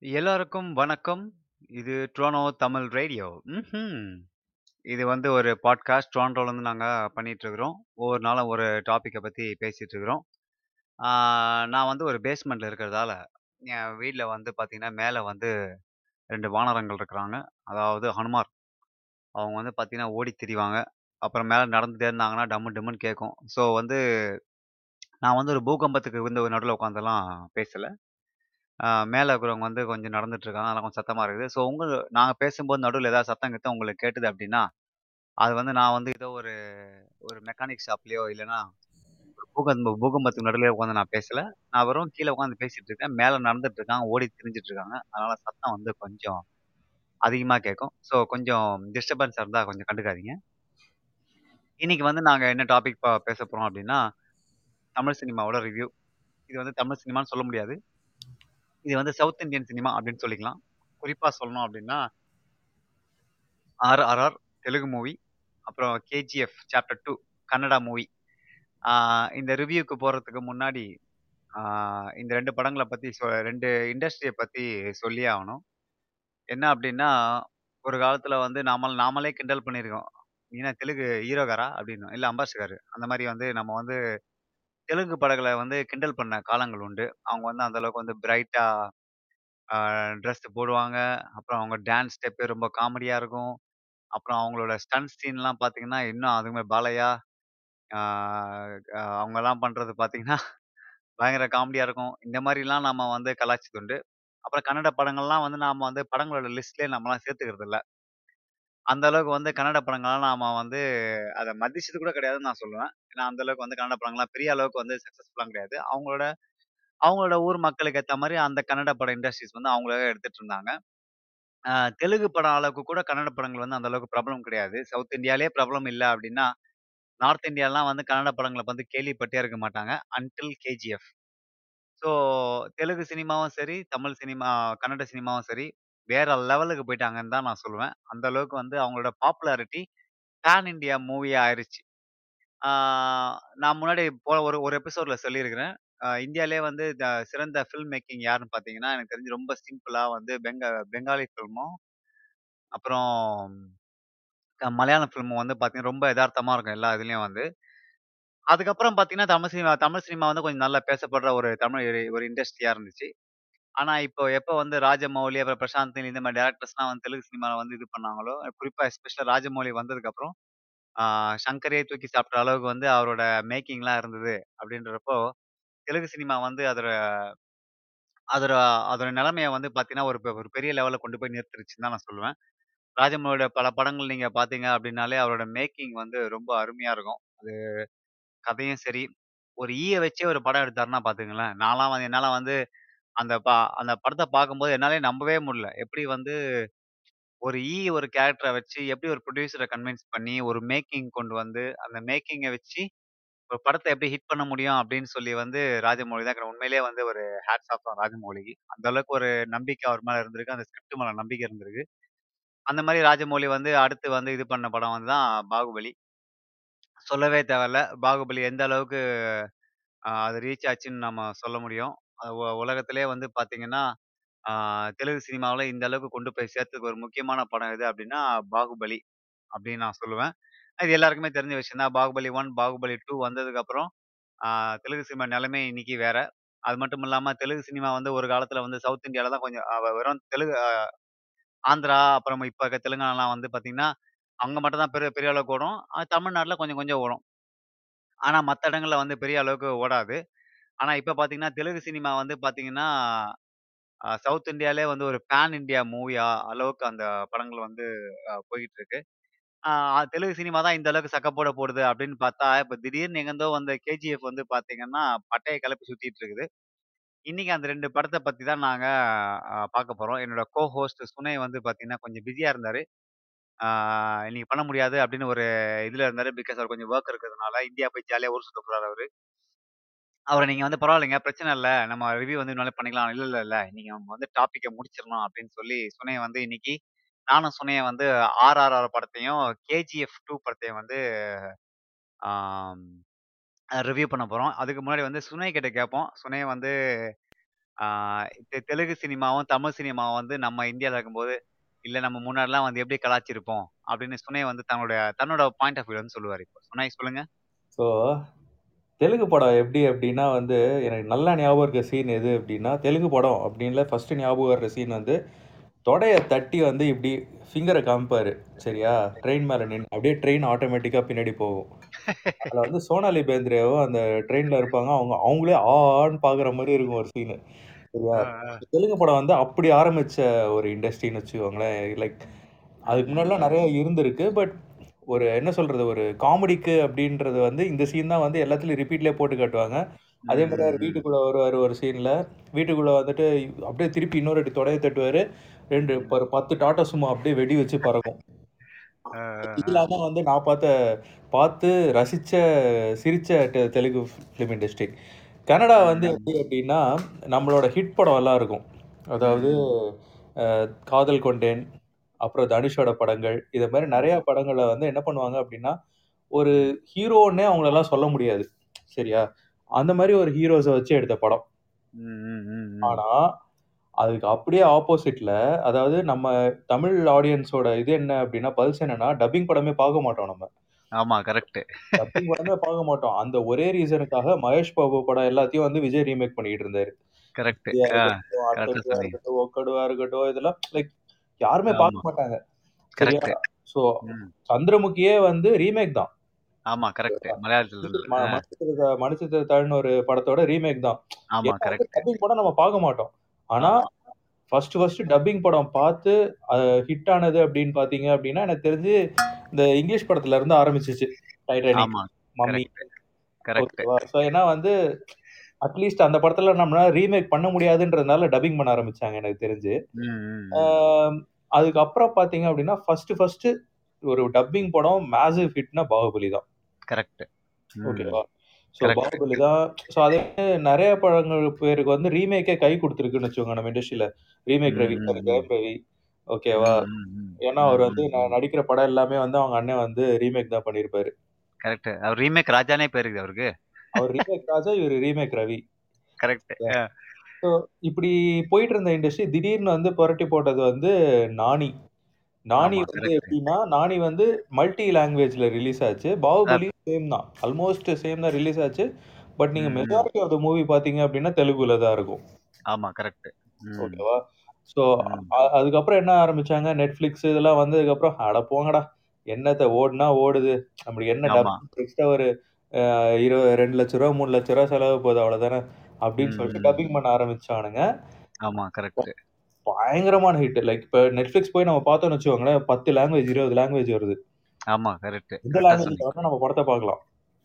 எல்லாருக்கும் வணக்கம். இது ட்ரோனோ தமிழ் ரேடியோ. ம் இது வந்து ஒரு பாட்காஸ்ட் டொரன்டோலருந்து நாங்கள் பண்ணிட்டுருக்கிறோம். ஒவ்வொரு நாளும் ஒரு டாப்பிக்கை பற்றி பேசிட்டுருக்கிறோம். நான் வந்து ஒரு பேஸ்மெண்ட்ல இருக்கிறதால, என் வீட்டில் வந்து பார்த்தீங்கன்னா, மேலே வந்து ரெண்டு வானரங்கள் இருக்கிறாங்க. அதாவது ஹனுமார். அவங்க வந்து பார்த்தீங்கன்னா, ஓடி திரிவாங்க. அப்புறம் மேலே நடந்துட்டே இருந்தாங்கன்னா, டம்மு டம்முன்னு கேட்கும். ஸோ வந்து நான் வந்து ஒரு பூகம்பத்துக்கு வந்து நடுவில் உட்காந்துலாம் பேசலை மேலே இருக்கிறவங்க வந்து கொஞ்சம் நடந்துட்டுருக்காங்க இருக்காங்க. கொஞ்சம் சத்தமாக இருக்குது. ஸோ உங்கள் நாங்கள் பேசும்போது நடுவில் ஏதாவது சத்தம் கித்தம் உங்களுக்கு கேட்டுது அப்படின்னா அது வந்து நான் வந்து ஏதோ ஒரு ஒரு மெக்கானிக் ஷாப்லேயோ இல்லைன்னா ஒரு பூகம்ப பூகம்பத்துக்கு நடுவில் உட்காந்து நான் பேசலை நான் வெறும் கீழே உட்காந்து பேசிகிட்டு இருக்கேன். மேலே நடந்துட்டு இருக்காங்க. ஓடி திரிஞ்சிட்டு இருக்காங்க. அதனால் சத்தம் வந்து கொஞ்சம் அதிகமாக கேட்கும். ஸோ கொஞ்சம் டிஸ்டர்பன்ஸா இருந்தால் கொஞ்சம் கண்டுக்காதீங்க. இன்னைக்கு வந்து நாங்கள் என்ன டாபிக் பேச போகிறோம் அப்படின்னா தமிழ் சினிமாவோட ரிவ்யூ. இது வந்து தமிழ் சினிமான்னு சொல்ல முடியாது. இது வந்து சவுத் இந்தியன் சினிமா அப்படின்னு சொல்லிக்கலாம். குறிப்பாக சொல்லணும் அப்படின்னா ஆர்ஆர்ஆர் தெலுங்கு மூவி. அப்புறம் KGF chapter two Kannada movie. இந்த ரிவ்யூக்கு போகிறதுக்கு முன்னாடி, இந்த ரெண்டு படங்களை பற்றி சொ ரெண்டு இண்டஸ்ட்ரியை பற்றி சொல்லியே ஆகணும் என்ன அப்படின்னா ஒரு காலத்தில் வந்து நாம நாமளே கிண்டல் பண்ணியிருக்கோம். "நீ தெலுங்கு ஹீரோகாரா?" அப்டின்னோம். இல்லை அம்பாசிடர். அந்த மாதிரி வந்து நம்ம வந்து தெலுங்கு படங்கள வந்து கிண்டல் பண்ண காலங்கள் உண்டு. அவங்க வந்து அந்த அளவுக்கு வந்து பிரைட்டா ஆ ட்ரெஸ் போடுவாங்க. அப்புறம் அவங்க டான்ஸ் ஸ்டெப்பே ரொம்ப காமெடியா இருக்கும். அப்புறம் அவங்களோட ஸ்டன்ட் சீன்லாம் பார்த்தீங்கன்னா, இன்னும் அதுவுமே பாலையா, ஆ அ அவங்கலாம் பண்றது பார்த்தீங்கன்னா, பயங்கர காமெடியா இருக்கும். இந்த மாரிலாம் நாம வந்து கலாய்ச்சதுண்டு. அப்புறம் கன்னட படங்கள்லாம் வந்து நாம வந்து படங்களோட லிஸ்ட்லயே நம்மலாம் சேர்த்துக்கிறதில்ல. அந்த அளவுக்கு வந்து கன்னட படங்கள்லாம் நாம வந்து அத மதிச்சது கூட கிடையாதுன்னு நான் சொல்லுவேன். ஏன்னா, அந்த அளவுக்கு வந்து கன்னட படங்கள்லாம் பெரிய அளவுக்கு வந்து சக்சஸ்ஃபுல்லாம் கிடையாது. அவங்களோட அவங்களோட ஊர் மக்களுக்கு ஏத்த மாரி அந்த கன்னட பட இண்டஸ்ட்ரீஸ் வந்து அவங்களாவே எடுத்துட்டு இருந்தாங்க. அ தெலுங்கு படம் அளவுக்கு கூட கன்னட படங்கள் வந்து அந்த அளவுக்கு பிரபலம் கிடையாது. சவுத் இந்தியாலயே பிரபலம் இல்ல அப்படின்னா நார்த் இந்தியாலாம் வந்து கன்னட படங்கள வந்து கேள்விப்பட்டே இருக்க மாட்டாங்க. Until KGF. ஸோ தெலுங்கு சினிமாவும் சரி, தமிழ் சினிமா கன்னட சினிமாவும் சரி, வேற லெவலுக்கு போயிட்டாங்கன்னு தான் நான் சொல்லுவேன். அந்த அளவுக்கு வந்து அவங்களோட பாப்புலாரிட்டி பேன் இண்டியா மூவியா ஆயிருச்சு. ஆ நான் முன்னாடி போன ஒரு ஒரு எபிசோட்ல சொல்லியிருக்கிறேன். அ இந்தியாலயே வந்து த சிறந்த ஃபில்ம் மேக்கிங் யாருன்னு பார்த்தீங்கன்னா, எனக்கு தெரிஞ்சு ரொம்ப சிம்பிளா வந்து பெங்க பெங்காலி ஃபில்மும், அப்புறம் க மலையாளம் ஃபில்மும் வந்து பார்த்தீங்கன்னா, ரொம்ப எதார்த்தமா இருக்கும் எல்லா இதுலயும் வந்து. அதுக்கப்புறம் பார்த்தீங்கன்னா, தமிழ் சினிமா தமிழ் சினிமா வந்து கொஞ்சம் நல்லா பேசப்படுற ஒரு தமிழ் ஒரு ஒரு இண்டஸ்ட்ரியா இருந்துச்சு. ஆனா, இப்போ எப்போ வந்து ராஜமௌலி, அப்புறம் பிரசாந்த் இந்த மாரி டைரக்டர்ஸ்லாம் வந்து தெலுங்கு சினிமால வந்து இது பண்ணாங்களோ, குறிப்பா எஸ்பெஷலா ராஜமௌலி வந்ததுக்கப்புறம், ஆ சங்கரே தூக்கி சாப்பிட்ட அளவுக்கு வந்து அவரோட மேக்கிங்லாம் இருந்தது. அப்படின்றப்போ, தெலுங்கு சினிமா வந்து அதோட அதோட அதோட நிலைமைய வந்து பார்த்தீங்கன்னா, ஒரு பெ ஒரு பெரிய லெவல்ல கொண்டு போய் நிறுத்திருச்சுன்னு தான் நான் சொல்லுவேன். ராஜமௌலியோட பல படங்கள் நீங்க பார்த்தீங்க அப்படின்னாலே, அவரோட மேக்கிங் வந்து ரொம்ப அருமையா இருக்கும். அது கதையும் சரி, ஒரு ஈய வச்சே ஒரு படம் எடுத்தாருன்னா பார்த்துக்கங்களேன். நான்லாம் வந்து என்னால வந்து அந்த பா அந்த படத்த பார்க்கும்போது என்னாலயே நம்பவே முடியல. எப்படி வந்து ஒரு ஈ ஒரு கேரக்டர வச்சு எப்படி ஒரு புரொடியூசர கன்வின்ஸ் பண்ணி, ஒரு மேக்கிங் கொண்டு வந்து, அந்த மேக்கிங்க வச்சு ஒரு படத்த எப்படி ஹிட் பண்ண முடியும் அப்படின்னு சொல்லி வந்து ராஜமௌழி தான் உண்மையிலேயே வந்து ஒரு ஹேட்ஸ் ஆஃப் தான் ராஜமௌலிக்கு. அந்த அளவுக்கு ஒரு நம்பிக்கை அவர் மேல இருந்திருக்கு. அந்த ஸ்கிரிப்ட் மேல நம்பிக்கை இருந்திருக்கு. அந்த மாரி ராஜமௌழி வந்து அடுத்து வந்து இது பண்ண படம் வந்து தான் பாகுபலி. சொல்லவே தேவையில்ல. பாகுபலி எந்த அளவுக்கு அ அது ரீச் ஆச்சுன்னு நம்ம சொல்ல முடியும். அது உ உலகத்திலேயே வந்து பார்த்தீங்கன்னா, ஆ தெலுங்கு சினிமாவுல இந்த அளவுக்கு கொண்டு போய் சேர்த்ததுக்கு ஒரு முக்கியமான படம் எது அப்படின்னா பாகுபலி அப்படின்னு நான் சொல்லுவேன். இது எல்லாருக்குமே தெரிஞ்ச விஷயம் தான். பாகுபலி 1, பாகுபலி 2 வந்ததுக்கப்புறம், ஆ தெலுங்கு சினிமா நிலைமை இன்னைக்கு வேற. அது மட்டும் இல்லாம தெலுங்கு சினிமா வந்து ஒரு காலத்தில் வந்து சவுத் இந்தியால தான் கொஞ்சம் அ வெறும் தெலுங்கு அ ஆந்திரா, அப்புறம் இப்ப இருக்க தெலுங்கானாலாம் வந்து பார்த்தீங்கன்னா, அங்க மட்டும் தான் பெரிய பெரிய அளவுக்கு ஓடும். அ கொஞ்சம் கொஞ்சம் ஓடும். ஆனா மத்த இடங்கள்ல வந்து பெரிய அளவுக்கு ஓடாது. ஆனா இப்ப பார்த்தீங்கன்னா, தெலுங்கு சினிமா வந்து பார்த்தீங்கன்னா, அ சவுத் இந்தியாலே வந்து ஒரு பேன் இண்டியா மூவியா அளவுக்கு அந்த படங்கள் வந்து அ போயிட்டு இருக்கு. ஆ தெலுங்கு சினிமா தான் இந்த அளவுக்கு சக்கப்போட போடுது அப்படின்னு பார்த்தா, இப்ப திடீர்னு எங்கேருந்தோ வந்த கேஜிஎஃப் வந்து பார்த்தீங்கன்னா, பட்டைய கிளப்பி சுத்திட்டு இருக்குது. இன்னைக்கு அந்த 2 படத்த பத்தி தான் நாங்க அ பார்க்க போறோம். என்னோட கோ ஹோஸ்ட் சுனை வந்து பார்த்தீங்கன்னா, கொஞ்சம் பிஸியா இருந்தாரு. ஆ இன்னைக்கு பண்ண முடியாது அப்படின்னு ஒரு இதுல இருந்தாரு. பிகாஸ் அவர் கொஞ்சம் வொர்க் இருக்கிறதுனால, இந்தியா போய் ஜாலியா ஊர் சுத்த போறாரு அவரு. அவரை நீங்க வந்து பரவாயில்லைங்க. பிரச்சனை இல்ல. நம்ம ரிவ்யூ வந்து இன்னொரு நாள் பண்ணிக்கலாம். இல்ல, இல்ல, இல்ல. இன்னைக்கு நம்ம வந்து டாபிக்க முடிச்சிரணும் அப்படின்னு சொல்லி சுனைய வந்து இன்னைக்கு நானும் சுனையும் வந்து ஆர்ஆர்ஆர் படத்தையும், கேஜிஎஃப் 2 படத்தையும் வந்து ஆம் ரிவ்யூ பண்ண போறோம். அதுக்கு முன்னாடி வந்து சுனை கிட்ட கேட்போம். சுனை வந்து ஆஹ் தெ- தெலுங்கு சினிமாவும் தமிழ் சினிமாவும் வந்து நம்ம இந்தியால இருக்கும்போது இல்ல நம்ம முன்னாடிலாம் வந்து எப்படி கலாச்சிருப்போம் அப்படின்னு சுனை வந்து தன்னுடைய தன்னோட பாயிண்ட் ஆஃப் வியூ வந்து சொல்லுவாரு இப்போ சுனை சொல்லுங்க ஸோ தெலுங்கு படம் எப்படி அப்படின்னா வந்து எனக்கு நல்லா ஞாபகம் இருக்க சீன் எது அப்படின்னா தெலுங்கு படம் அப்படின்ல ஃபர்ஸ்ட் ஞாபகம் வர்ற சீன் வந்து தொடைய தட்டி வந்து இப்படி ஃபிங்கரை காமிப்பாரு. சரியா? ட்ரெயின் மேலே நின்று அப்படியே ட்ரெயின் ஆட்டோமேட்டிக்காக பின்னாடி போகும். அதில் வந்து சோனாலி பேந்திரேவும் அந்த ட்ரெயினில் இருப்பாங்க அவங்க அவங்களே ஆன்னு பார்க்குற மாதிரி இருக்கும் ஒரு சீனு சரியா? தெலுங்கு படம் வந்து அப்படி ஆரம்பிச்ச ஒரு இண்டஸ்ட்ரின்னு வச்சுக்கோங்களேன். லைக் அதுக்கு முன்னாடிலாம் நிறைய இருந்திருக்கு பட் ஒரு என்ன சொல்றது ஒரு காமெடிக்கு அப்படின்றது வந்து இந்த சீன் தான் வந்து எல்லாத்துலயும் ரிப்பீட்லயே போட்டு காட்டுவாங்க. அதே மாதிரி அவர் வீட்டுக்குள்ள வருவார் ஒரு சீன்ல வீட்டுக்குள்ள வந்துட்டு அப்படியே திருப்பி இன்னொரு வாட்டி தொடைய தட்டுவாரு. ரெண்டு ஒரு பத்து டாட்டா சும்மா அப்படியே வெடி வச்சு பறக்கும். இதெல்லாம் தான் வந்து நான் பார்த்த பார்த்து ரசிச்ச சிரிச்ச தெலுங்கு ஃபிலிம் இண்டஸ்ட்ரி கனடா வந்து எப்படி அப்படின்னா நம்மளோட ஹிட் படம் எல்லாம் இருக்கும். அதாவது காதல் கொண்டேன் அப்புறம் தனுஷோட படங்கள் இதை மாதிரி நிறைய படங்களை வந்து என்ன பண்ணுவாங்க அப்படின்னா ஒரு ஹீரோன்னே அவங்களெல்லாம் சொல்ல முடியாது. சரியா? அந்த மாதிரி ஒரு ஹீரோஸை வச்சு எடுத்த படம். ஆனா அதுக்கு அப்படியே ஆப்போசிட்ல அதாவது நம்ம தமிழ் ஆடியன்ஸோட இது என்ன அப்படின்னா பல்ஸ் என்னன்னா டப்பிங் படமே பார்க்க மாட்டோம் நம்ம. ஆமா கரெக்ட் டப்பிங் படமே பார்க்க மாட்டோம். அந்த ஒரே ரீசனுக்காக மகேஷ் பாபு படம் எல்லாத்தையும் வந்து விஜய் ரீமேக் பண்ணிட்டு இருந்தாரு. கரெக்ட் இருக்கட்டும் இதெல்லாம் லைக் யாருமே. பார்க்க மாட்டாங்க. சோ சந்திரமுகியே வந்து ரீமேக் தான். ஆமா கரெக்ட் மலையாளத்துல இருந்து. ம- மணிச்சித்திர மணிச்சித்திரத்தாழ்னு ஒரு படத்தோட ரீமேக் தான். ஆமா கரெக்ட் டப்பிங் படம் நம்ம பார்க்க மாட்டோம். ஆனா ஃபர்ஸ்ட் ஃபர்ஸ்ட் டப்பிங் படம் பார்த்து ஹிட் ஆனது அப்படின்னு பாத்தீங்க அப்படின்னா எனக்கு தெரிஞ்சு இந்த இங்கிலீஷ் படத்துல இருந்து ஆரம்பிச்சிச்சு. டைட்டானிக் மம்மி ஏன்னா வந்து அட்லீஸ்ட் அந்த படத்துல நம்மளால ரீமேக் பண்ண முடியாதுன்றதுனால டப்பிங் பண்ண ஆரம்பிச்சாங்க எனக்கு தெரிஞ்சு. அதுக்கப்புறம் பாத்தீங்க அப்படின்னா ஃபர்ஸ்ட் ஃபர்ஸ்ட் ஒரு டப்பிங் படம் மேசிவ் ஹிட்னா பாகுபலி தான். கரெக்ட் ஓகேவா ஸோ. பாகுபலி தான். ஸோ அதே நிறைய படங்கள் பேருக்கு வந்து ரீமேக்கே கை கொடுத்துருக்குன்னு வச்சுக்கோங்க நம்ம இண்டஸ்ட்ரியில. ரீமேக் ரவி ஜெயம் ரவி ஓகேவா ஏன்னா அவர் வந்து ந- நடிக்கிற படம் எல்லாமே வந்து அவங்க அண்ணன் வந்து ரீமேக் தான் பண்ணியிருப்பாரு. கரெக்ட் அவர் ரீமேக் ராஜானே பேர் இருக்குது அவருக்கு. அவர் ரீமேக் ராஜா இவர் ரீமேக் ரவி. கரெக்ட் ஸோ இப்படி போயிட்டு இருந்த இண்டஸ்ட்ரி திடீர்னு வந்து புரட்டி போட்டது வந்து நானி. நானி ஆமா, வந்து. எப்படின்னா நானி வந்து மல்டி லாங்குவேஜ்ல ரிலீஸ் ஆச்சு. பாகுபலி சேம் தான். ஆல்மோஸ்ட் சேம் தான் ரிலீஸ் ஆச்சு. பட் நீங்க. மெஜாரிட்டி ஆஃப் த மூவி பாத்தீங்க அப்படின்னா தெலுங்குல தான் இருக்கும். ஆமா கரெக்ட் ஓகேவா? ஸோ. அதுக்கப்புறம் என்ன ஆரம்பிச்சாங்க? நெட்ஃபிளிக்ஸ் இதெல்லாம் வந்ததுக்கப்புறம் அட போங்கடா. என்னத்த ஓடுனா ஓடுது. நம்மளுக்கு என்ன எக்ஸ்ட்ரா ஒரு இருபது ரெண்டு லட்ச ரூபா மூணு லட்ச ரூபா செலவு போகுது அவ்வளவுதானே? அப்படின்னு சொல்லிட்டு ம். டப்பிங் பண்ண ஆரம்பிச்சானுங்க. ஆமா கரெக்ட் பயங்கரமான ஹிட் லைக் இப்போ நெட்ஃபிளிக்ஸ் போய் நம்ம பார்த்தோம்னு வச்சுக்கோங்களேன் பத்து லாங்குவேஜ் இருபது லாங்குவேஜ் வருது. ஆமா கரெக்ட் இந்த லாங்குவேஜ் வந்து நம்ம படத்தை பார்க்கலாம்.